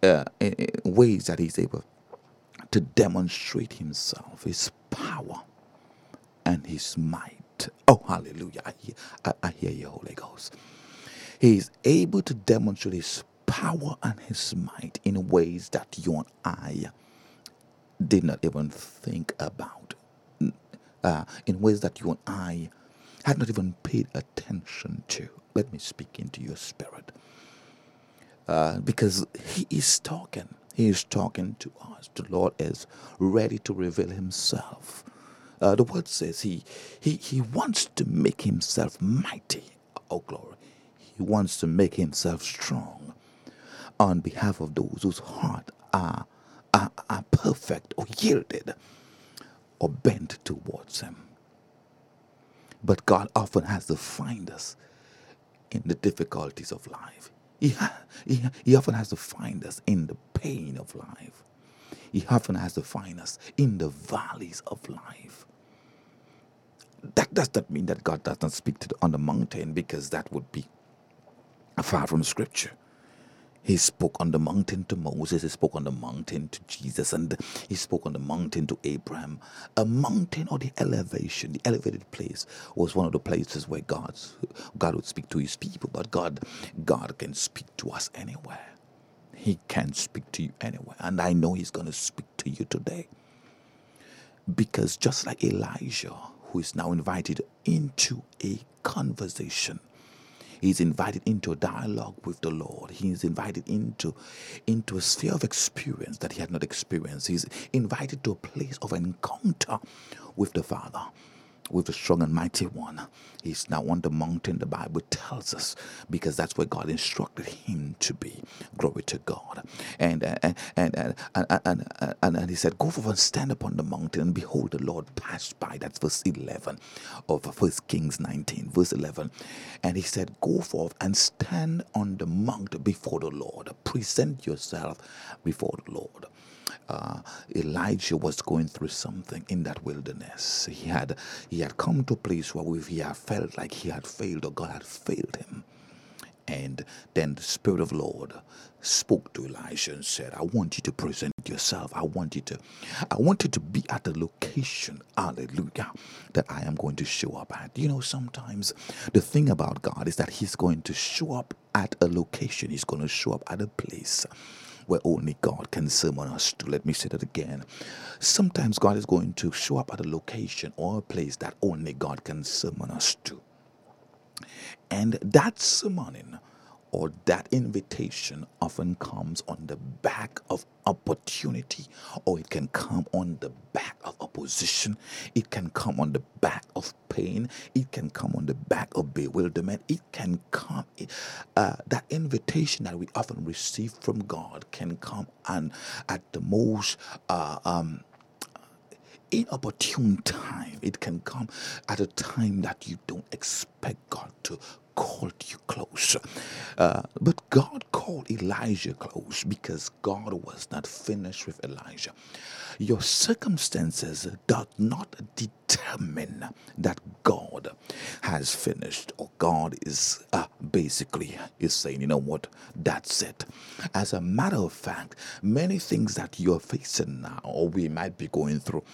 uh, in, ways that He's able to demonstrate Himself, His power, and His might. Oh, hallelujah. I hear, I, I hear you, Holy Ghost. He is able to demonstrate His power and His might in ways that you and I did not even think about, uh, in ways that you and I had not even paid attention to. Let me speak into your spirit. Uh, because He is talking. He is talking to us. The Lord is ready to reveal Himself. Uh, the word says he, he, he wants to make Himself mighty. Oh, glory. He wants to make Himself strong on behalf of those whose heart are, are, are perfect or yielded or bent towards Him. But God often has to find us in the difficulties of life. He, he, he often has to find us in the pain of life. He often has to find us in the valleys of life. That does not mean that God does not speak to the, on the mountain because that would be far from Scripture. He spoke on the mountain to Moses, he spoke on the mountain to Jesus, and he spoke on the mountain to Abraham. A mountain or the elevation, the elevated place, was one of the places where God's, God would speak to his people, but God, God can speak to us anywhere. He can speak to you anywhere. And I know he's going to speak to you today. Because just like Elijah, who is now invited into a conversation, He's invited into a dialogue with the Lord. He's invited into, into a sphere of experience that he had not experienced. He's invited to a place of encounter with the Father with the strong and mighty one. He's now on the mountain, the Bible tells us, because that's where God instructed him to be. Glory to God. And uh, and and and and, and, and, and he said, Go forth and stand upon the mountain, and behold, the Lord passed by. That's verse 11 of First Kings 19, verse 11. And he said, Go forth and stand on the mount before the Lord. Present yourself before the Lord uh, Elijah was going through something in that wilderness. He had he had come to a place where he had felt like he had failed or God had failed him. And then the Spirit of Lord spoke to Elijah and said, I want you to present yourself. I want you to I want you to be at the location, hallelujah, that I am going to show up at. You know, sometimes the thing about God is that He's going to show up at a location, He's going to show up at a place where only God can summon us to. Let me say that again. Sometimes God is going to show up at a location or a place that only God can summon us to. And that summoning or that invitation often comes on the back of opportunity, or it can come on the back of opposition, it can come on the back of pain, it can come on the back of bewilderment, it can come, uh, that invitation that we often receive from God can come and at the most uh, um, inopportune time. It can come at a time that you don't expect God to call you close. Uh, but God called Elijah close because God was not finished with Elijah. Your circumstances does not determine that God has finished or God is uh, basically is saying, you know what, that's it. As a matter of fact, many things that you're facing now or we might be going through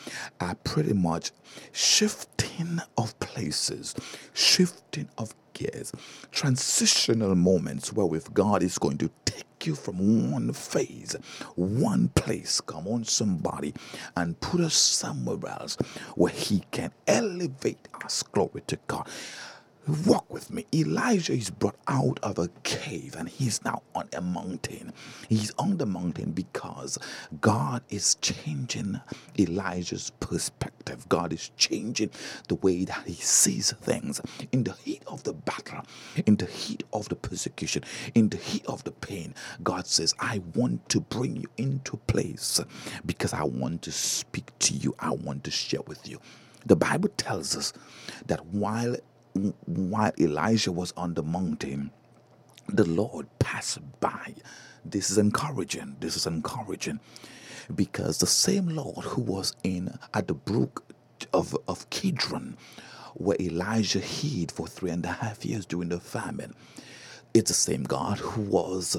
are pretty much shifting of places, shifting of gears, transitional moments where with God is going to take you from one phase, one place, come on somebody, and put us somewhere else where he can elevate us. Glory to God. Walk with me. Elijah is brought out of a cave and he's now on a mountain. He's on the mountain because God is changing Elijah's perspective. God is changing the way that he sees things. In the heat of the battle, in the heat of the persecution, in the heat of the pain, God says, I want to bring you into place because I want to speak to you. I want to share with you. The Bible tells us that while while Elijah was on the mountain, the Lord passed by. This is encouraging. This is encouraging because the same Lord who was in at the brook of, of Kidron, where Elijah hid for three and a half years during the famine, it's the same God who was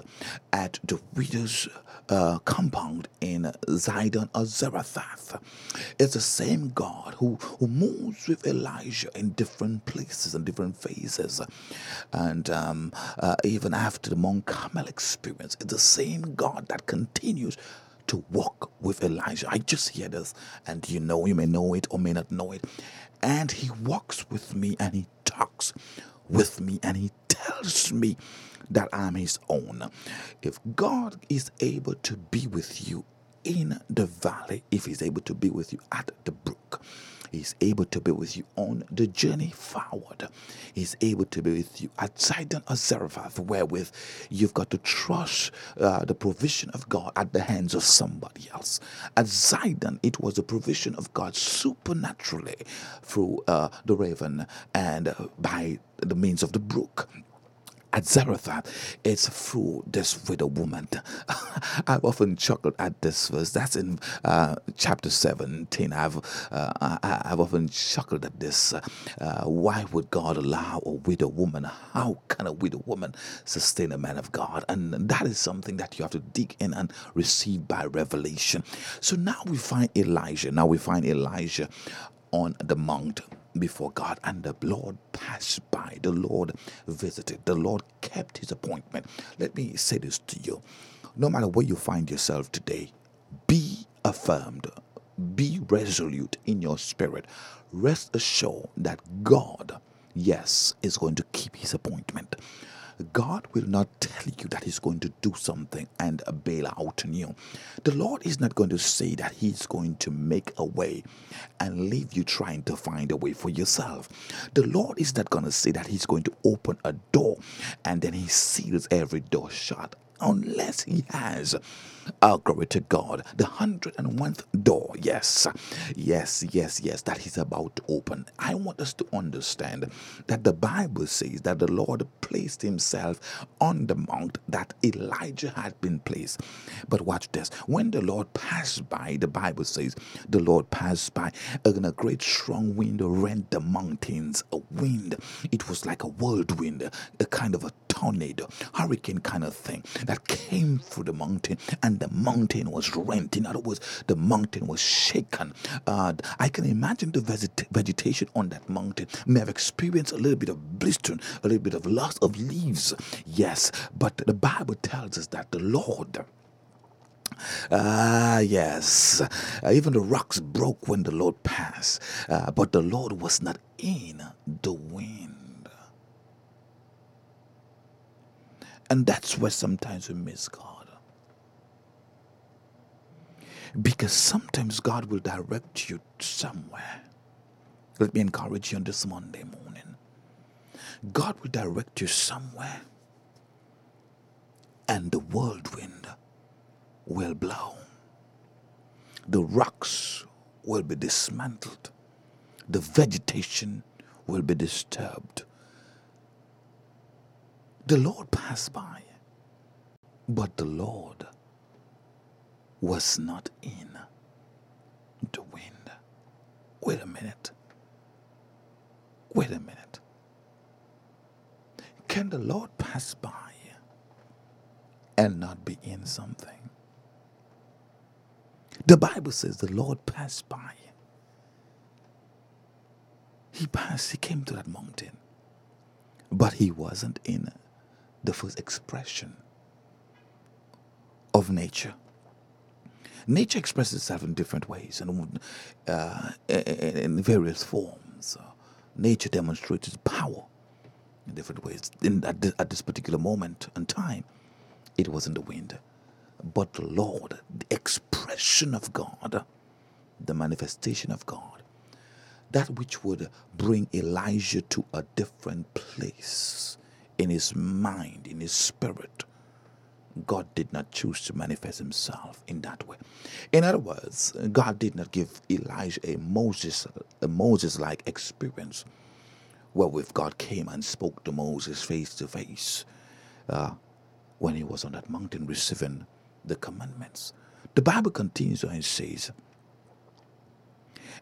at the widow's uh, compound in Zidon or Zarephath. It's the same God who, who moves with Elijah in different places and different phases. And um, uh, even after the Mount Carmel experience, it's the same God that continues to walk with Elijah. I just hear this, and you know, you may know it or may not know it. And he walks with me and he talks with me and he tells me that I'm his own. If God is able to be with you in the valley, if he's able to be with you at the brook, He's able to be with you on the journey forward. He's able to be with you at Sidon or Zarephath, wherewith you've got to trust uh, the provision of God at the hands of somebody else. At Zidon, it was the provision of God supernaturally through uh, the raven and uh, by the means of the brook at Zarephath, it's through this widow woman. I've often chuckled at this verse. That's in uh, chapter 17. I've, uh, I, have often chuckled at this. Uh, why would God allow a widow woman? How can a widow woman sustain a man of God? And that is something that you have to dig in and receive by revelation. So now we find Elijah. Now we find Elijah on the mount before God, and the Lord passed by. The Lord visited. The Lord kept his appointment. Let me say this to you no matter where you find yourself today, be affirmed, be resolute in your spirit. Rest assured that God yes, is going to keep his appointment. God will not tell you that He's going to do something and bail out on you. The Lord is not going to say that He's going to make a way and leave you trying to find a way for yourself. The Lord is not going to say that He's going to open a door and then He seals every door shut unless he has. Oh, glory to God. The hundred and one door. Yes, yes, yes, yes. That he's about to open. I want us to understand that the Bible says that the Lord placed himself on the mount that Elijah had been placed. But watch this. When the Lord passed by, the Bible says the Lord passed by, and a great strong wind rent the mountains. A wind. It was like a whirlwind, a kind of a tornado, hurricane kind of thing that came through the mountain, and the mountain was rent. In other words, the mountain was shaken. Uh, I can imagine the veget- vegetation on that mountain may have experienced a little bit of blistering, a little bit of loss of leaves. Yes, but the Bible tells us that the Lord. Ah, yes. Uh, even the rocks broke when the Lord passed, uh, but the Lord was not in the wind. And that's where sometimes we miss God. Because sometimes God will direct you somewhere. Let me encourage you on this Monday morning. God will direct you somewhere, and the whirlwind will blow. The rocks will be dismantled, the vegetation will be disturbed. The Lord passed by, but the Lord was not in the wind. Wait a minute. Wait a minute. Can the Lord pass by and not be in something? The Bible says the Lord passed by. He passed, he came to that mountain, but he wasn't in the first expression of nature. Nature expresses itself in different ways and uh, in various forms. Nature demonstrates its power in different ways. In, at, this, at this particular moment and time, it was in the wind. But the Lord, the expression of God, the manifestation of God, that which would bring Elijah to a different place in his mind, in his spirit, God did not choose to manifest himself in that way. In other words, God did not give Elijah a Moses a Moses like experience wherewith God came and spoke to Moses face to face uh, when he was on that mountain receiving the commandments. The Bible continues and says,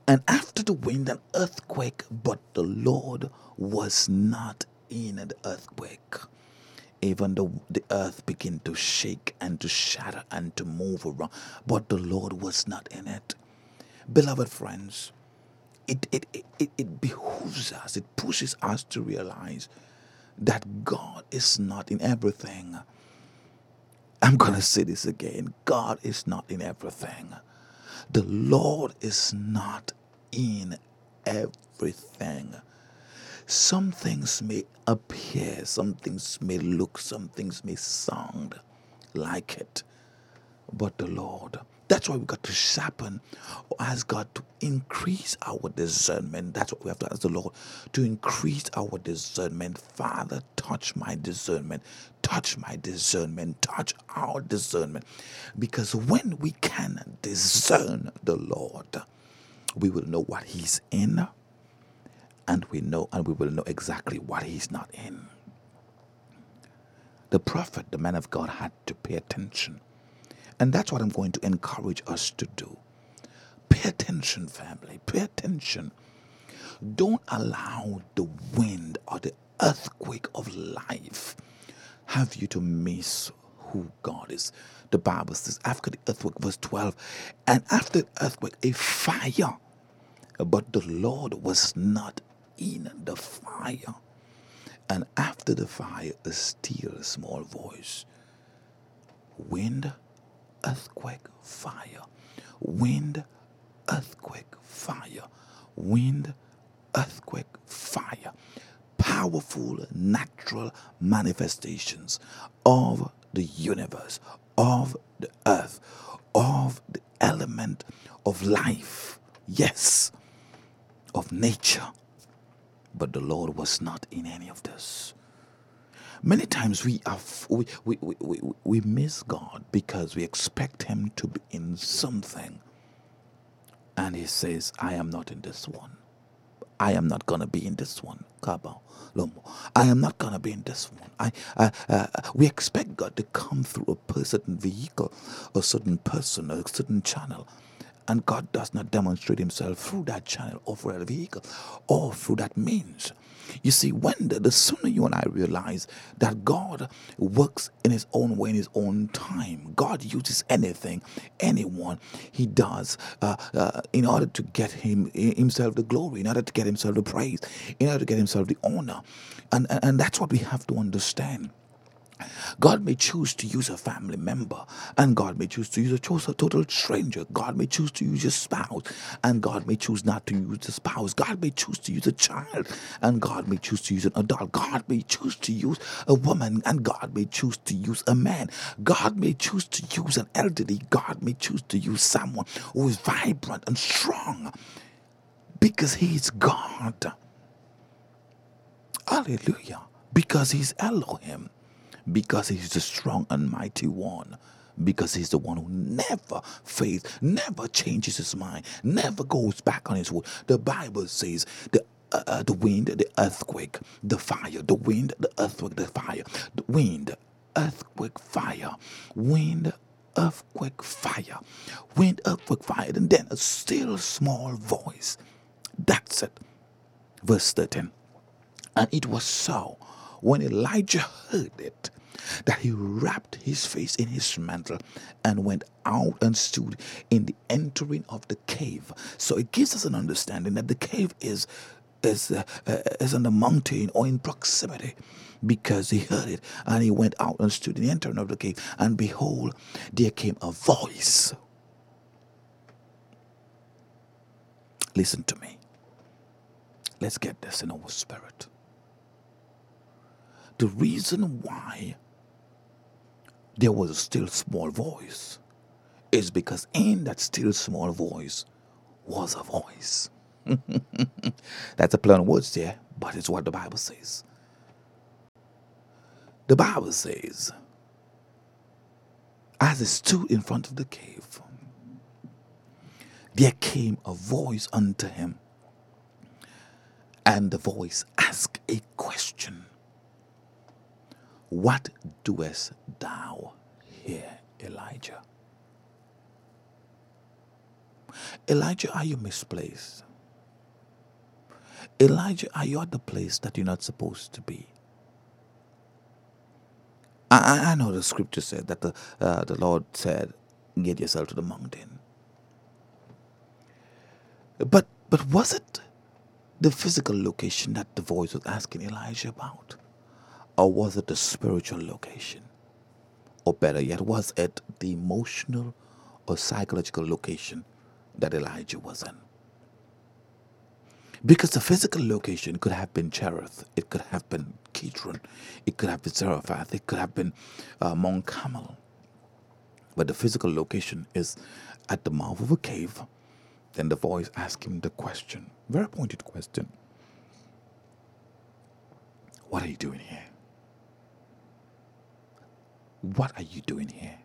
And after the wind, and earthquake, but the Lord was not in the earthquake even the, the earth began to shake and to shatter and to move around, but the Lord was not in it. Beloved friends, it, it, it, it behooves us, it pushes us to realize that God is not in everything. I'm going to say this again God is not in everything. The Lord is not in everything. Some things may appear, some things may look, some things may sound like it, but the Lord. That's why we got to sharpen ask God to increase our discernment. That's what we have to ask the Lord to increase our discernment. Father, touch my discernment, touch my discernment, touch our discernment. Because when we can discern the Lord, we will know what He's in and we know and we will know exactly what he's not in. The prophet, the man of God, had to pay attention. And that's what I'm going to encourage us to do. Pay attention, family. Pay attention. Don't allow the wind or the earthquake of life have you to miss who God is. The Bible says after the earthquake, verse 12, and after the earthquake, a fire. But the Lord was not in the fire. And after the fire, a still small voice. Wind, earthquake, fire. Wind, earthquake, fire. Wind, earthquake, fire. powerful natural manifestations of the universe, of the earth, of the element of life. Yes, of nature. But the Lord was not in any of this. Many times we are we, we, we, we, we miss God because we expect Him to be in something. And He says, I am not in this one. I am not gonna be in this one. Kaba, Lomo. I am not gonna be in this one. I, uh, we expect God to come through a certain vehicle, a certain person, a certain channel, and God does not demonstrate Himself through that channel or through that vehicle or through that means. You see, when the, the sooner you and I realize that God works in His own way, in His own time, God uses anything, anyone He does uh, uh, in order to get Him Himself the glory, in order to get Himself the praise, in order to get Himself the honor, and and, and that's what we have to understand. God may choose to use a family member, and God may choose to use a, choose a total stranger. God may choose to use a spouse, and God may choose not to use a spouse. God may choose to use a child, and God may choose to use an adult. God may choose to use a woman, and God may choose to use a man. God may choose to use an elderly. God may choose to use someone who is vibrant and strong because He is God. Hallelujah. Because He's Elohim because he's the strong and mighty one. Because he's the one who never fails never changes his mind never goes back on his word. The bible says the uh, uh, the wind the earthquake the fire the wind the earthquake the fire the wind earthquake fire wind earthquake fire wind earthquake fire and then a still small voice. That's it. Verse 13 and it was so when Elijah heard it that he wrapped his face in his mantle and went out and stood in the entering of the cave. So it gives us an understanding that the cave is is uh, uh, is on the mountain or in proximity because he heard it and he went out and stood in the entering of the cave. And behold there came a voice. Listen to me. Let's get this in our spirit. The reason why there was a still small voice It's because in that still small voice was a voice. That's a play on words there, but it's what the Bible says. The Bible says, as he stood in front of the cave, there came a voice unto him, and the voice asked a question. What doest thou here, Elijah? Elijah, are you misplaced? Elijah, are you at the place that you're not supposed to be? I, I know the scripture said that the, uh, the Lord said, Get yourself to the mountain. But, but was it the physical location that the voice was asking Elijah about? Or was it the spiritual location? Or better yet, was it the emotional or psychological location that Elijah was in? Because the physical location could have been Cherith, it could have been Kidron, it could have been Zarephath, it could have been uh, Mount Carmel. But the physical location is at the mouth of a cave. Then the voice asked him the question, very pointed question What are you doing here? What are you doing here?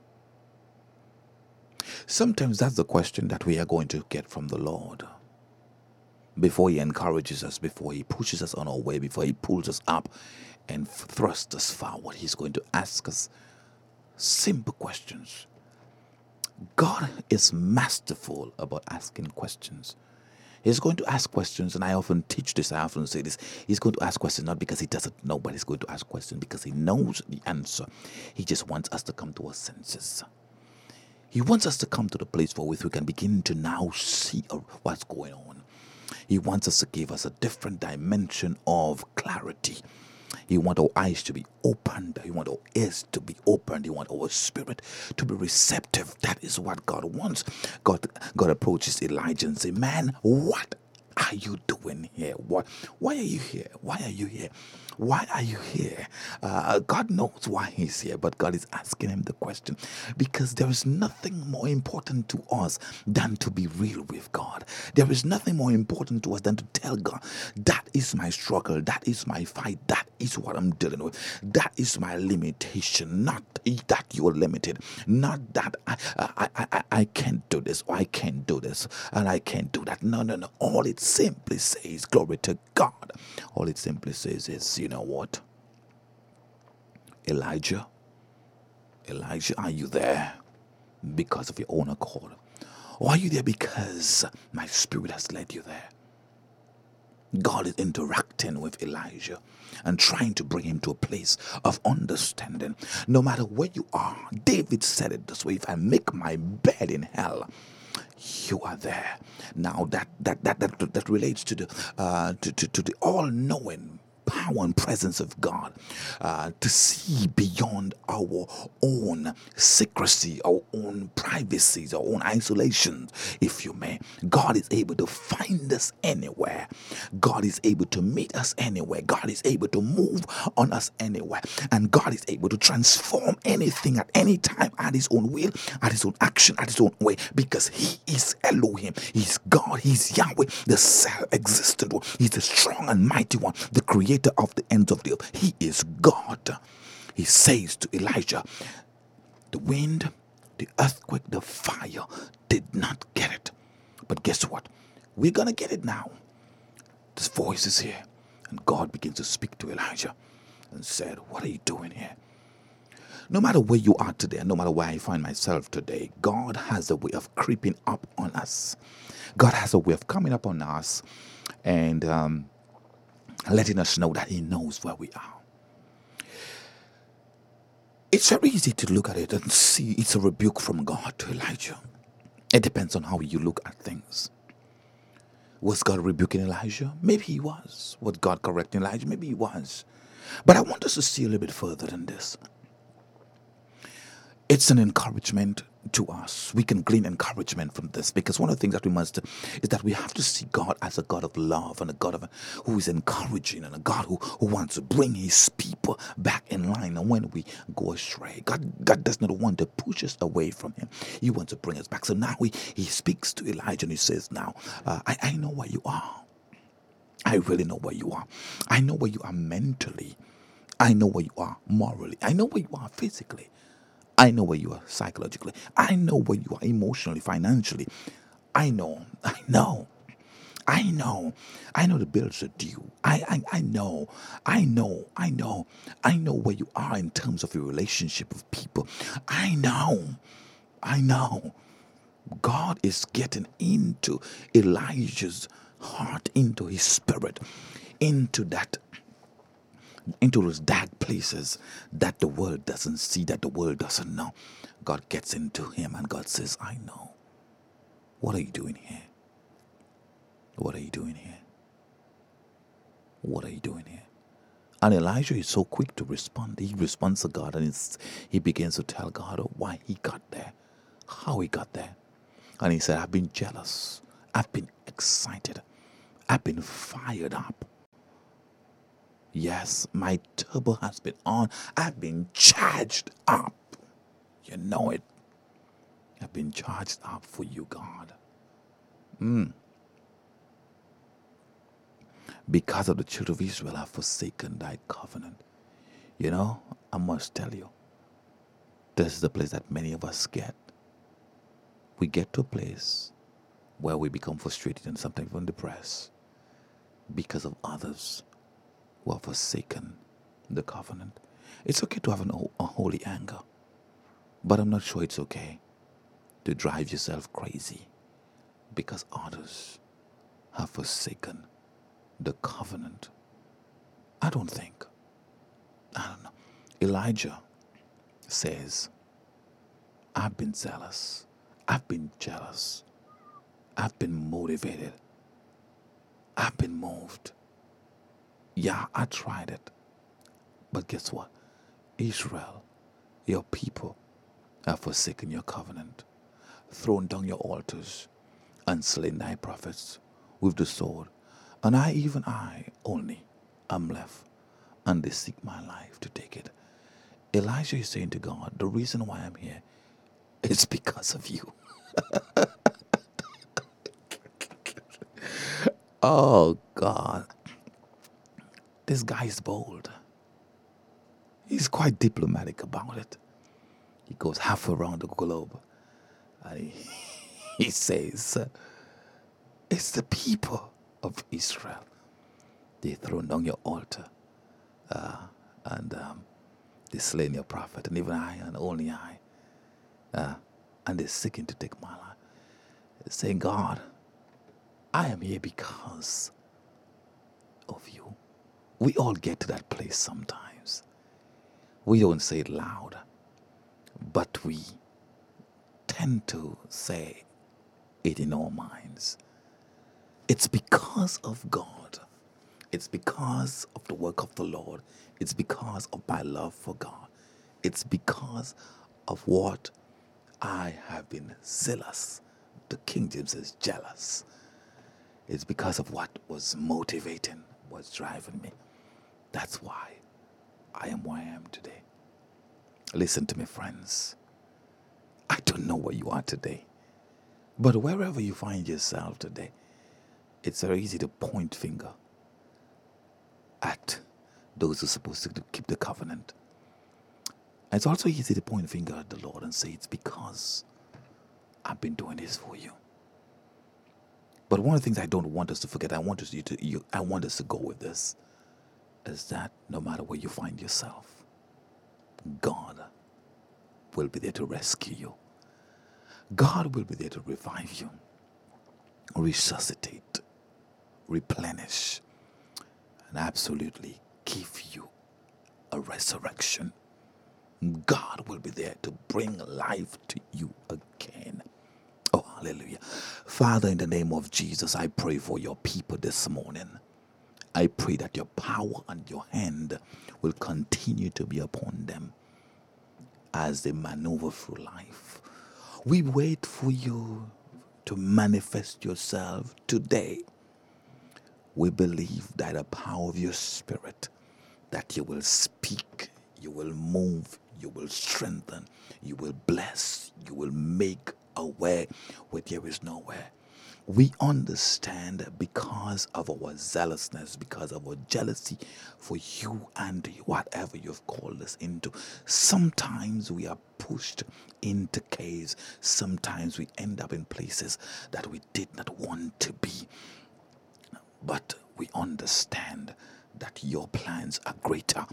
Sometimes that's the question that we are going to get from the Lord before He encourages us, before He pushes us on our way, before He pulls us up and thrusts us forward. He's going to ask us simple questions. God is masterful about asking questions. He's going to ask questions, and I often teach this, I often say this. He's going to ask questions not because he doesn't know, but he's going to ask questions because he knows the answer. He just wants us to come to our senses. He wants us to come to the place where we can begin to now see uh, what's going on. He wants us to give us a different dimension of clarity. He wants our eyes to be opened. He wants our ears to be opened. He wants our spirit to be receptive. That is what God wants. God, God approaches Elijah and says, Man, what are you doing here? What? Why are you here? Why are you here? Why are you here? Uh, God knows why he's here, but God is asking him the question because there is nothing more important to us than to be real with God. There is nothing more important to us than to tell God, that is my struggle, that is my fight, that is what I'm dealing with, that is my limitation, not that you're limited, not that I, I, I, I, can't do this or I can't do this and I can't do that. No, no, no. All it simply says, glory to God. All it simply says is, you know what? Elijah, Elijah, are you there because of your own accord? Or are you there because my spirit has led you there? God is interacting with Elijah and trying to bring him to a place of understanding. No matter where you are, David said it this way if I make my bed in hell, you are there. Now that that that that, that relates to the uh, to, to, to the all-knowing power and presence of God uh, to see beyond our own secrecy, our own privacies, our own isolations, if you may. God is able to find us anywhere. God is able to meet us anywhere. God is able to move on us anywhere. And God is able to transform anything at any time at His own will, at His own action, at His own way, because He is Elohim. He's God. He's Yahweh, the self existent one. He's the strong and mighty one, the creator of the ends of the earth. He is God. He says to Elijah, the wind, the earthquake, the fire did not get it. But guess what? We're going to get it now. This voice is here. And God begins to speak to Elijah and said, What are you doing here? No matter where you are today, no matter where I find myself today, God has a way of creeping up on us. God has a way of coming up on us and um, letting us know that He knows where we are. It's very easy to look at it and see it's a rebuke from God to Elijah. It depends on how you look at things. Was God rebuking Elijah? Maybe he was. Was God correcting Elijah? Maybe he was. But I want us to see a little bit further than this. It's an encouragement to us. We can glean encouragement from this because one of the things that we must is that we have to see God as a God of love and a God of who is encouraging and a God who, who wants to bring his people back in line. And when we go astray, God God does not want to push us away from him. He wants to bring us back. So now he, he speaks to Elijah and he says, Now uh, I, I know where you are. I really know where you are. I know where you are mentally. I know where you are morally. I know where you are physically. I know where you are psychologically. I know where you are emotionally, financially. I know. I know. I know. I know the bills are due. I, I, I know. I know. I know. I know where you are in terms of your relationship with people. I know. I know. God is getting into Elijah's heart, into his spirit, into that into those dark places that the world doesn't see, that the world doesn't know. God gets into him and God says, I know. What are you doing here? What are you doing here? What are you doing here? And Elijah is so quick to respond. He responds to God and he begins to tell God why he got there, how he got there. And he said, I've been jealous. I've been excited. I've been fired up. Yes, my turbo has been on. I've been charged up. You know it. I've been charged up for you, God. Mm. Because of the children of Israel have forsaken thy covenant. You know, I must tell you, this is the place that many of us get. We get to a place where we become frustrated and sometimes even depressed because of others who have forsaken the covenant. It's okay to have an, holy anger, but I'm not sure it's okay to drive yourself crazy because others have forsaken the covenant. I don't think. I don't know. Elijah says, I've been zealous. I've been jealous. I've been motivated. I've been moved. Yeah, I tried it. But guess what? Israel, your people, have forsaken your covenant, thrown down your altars, and slain thy prophets with the sword, And I, even I, only am left, and they seek my life to take it. Elijah is saying to God, The reason why I'm here is because of you. oh, God. This guy is bold. He's quite diplomatic about it. He goes half around the globe and he, he says, It's the people of Israel. They throw down your altar uh, and um, they slain your prophet, and even I, and only I. Uh, and they're seeking to take my life. Saying, God, I am here because of you. We all get to that place sometimes. We don't say it loud, but we tend to say it in our minds. It's because of God. It's because of the work of the Lord. It's because of my love for God. It's because of what I have been zealous. The King James says jealous. It's because of what was motivating, what's driving me. That's why I am where I am today. Listen to me, friends. I don't know where you are today, but wherever you find yourself today, it's very easy to point finger at those who are supposed to keep the covenant. And it's also easy to point finger at the Lord and say it's because I've been doing this for you. But one of the things I don't want us to forget, I want us to, you, I want us to go with this, is that no matter where you find yourself, God will be there to rescue you. God will be there to revive you, resuscitate, replenish, and absolutely give you a resurrection. God will be there to bring life to you again. Oh, hallelujah. Father, in the name of Jesus, I pray for your people this morning. I pray that your power and your hand will continue to be upon them as they maneuver through life. We wait for you to manifest yourself today. We believe that the power of your spirit, that you will speak, you will move, you will strengthen, you will bless, you will make a way where there is no way. We understand because of our zealousness, because of our jealousy for you and whatever you've called us into. Sometimes we are pushed into caves. Sometimes we end up in places that we did not want to be. But we understand that your plans are greater.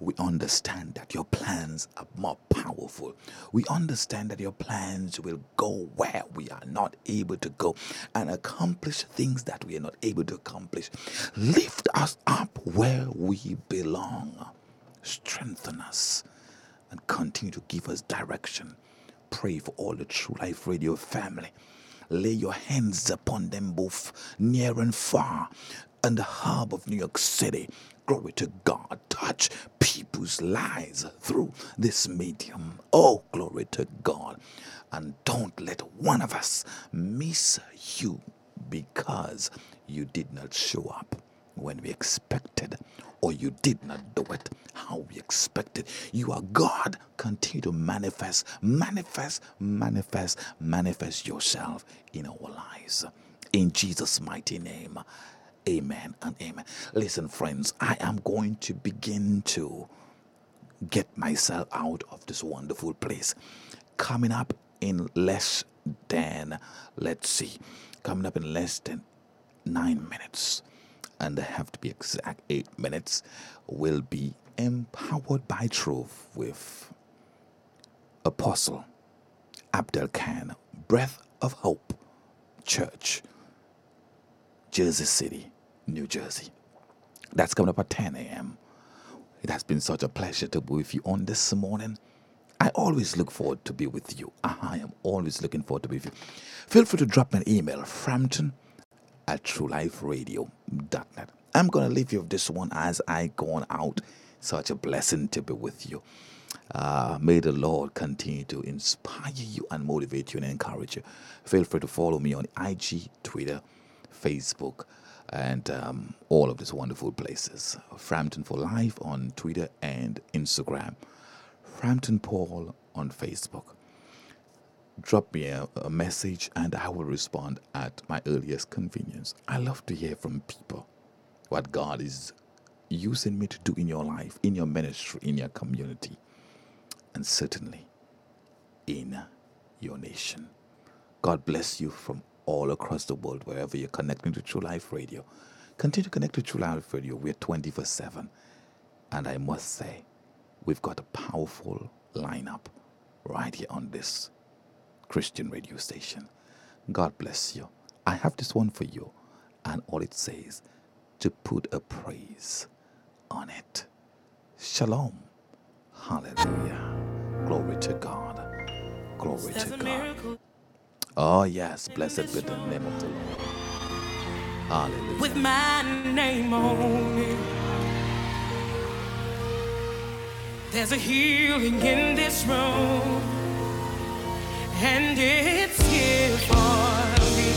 We understand that your plans are more powerful. We understand that your plans will go where we are not able to go and accomplish things that we are not able to accomplish. Lift us up where we belong. Strengthen us and continue to give us direction. Pray for all the True Life Radio family. Lay your hands upon them both near and far and the hub of New York City. Glory to God. Touch people's lives through this medium. Oh, glory to God. And don't let one of us miss you because you did not show up when we expected, or you did not do it how we expected. You are God. Continue to manifest, manifest, manifest, manifest yourself in our lives. In Jesus' mighty name. Amen and amen. Listen, friends, I am going to begin to get myself out of this wonderful place. Coming up in less than, let's see, coming up in less than nine minutes, and I have to be exact, eight minutes, will be empowered by truth with Apostle Abdel Khan, Breath of Hope Church, Jersey City, New Jersey. That's coming up at 10 a.m. It has been such a pleasure to be with you on this morning. I always look forward to be with you. I am always looking forward to be with you. Feel free to drop me an email, frampton at trueliferadio.net. I'm going to leave you with this one as I go on out. Such a blessing to be with you. Uh, may the Lord continue to inspire you and motivate you and encourage you. Feel free to follow me on IG, Twitter, Facebook, and um, all of these wonderful places. Frampton for Life on Twitter and Instagram. Frampton Paul on Facebook. Drop me a, a message and I will respond at my earliest convenience. I love to hear from people what God is using me to do in your life, in your ministry, in your community, and certainly in your nation. God bless you from all across the world, wherever you're connecting to True Life Radio. Continue to connect to True Life Radio. We're 24 7. And I must say, we've got a powerful lineup right here on this Christian radio station. God bless you. I have this one for you, and all it says to put a praise on it. Shalom. Hallelujah. Glory to God. Glory to God. Oh, yes. Blessed be the name of the Lord. Hallelujah. with my name on it. There's a healing in this room, and it's here for me.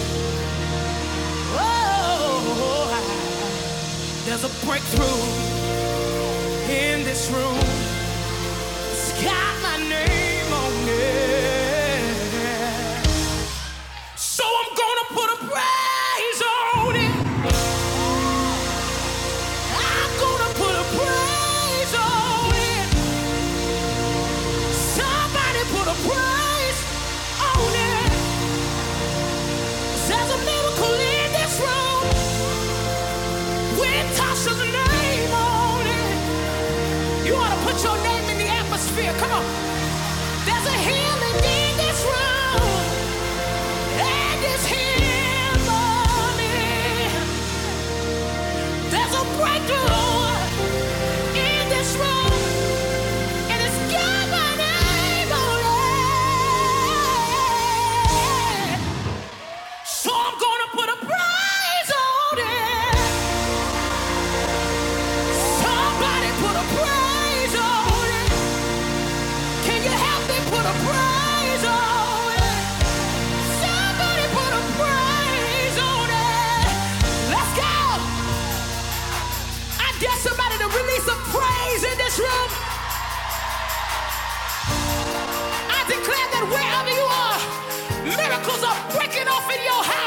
Oh, there's a breakthrough in this room. Your house.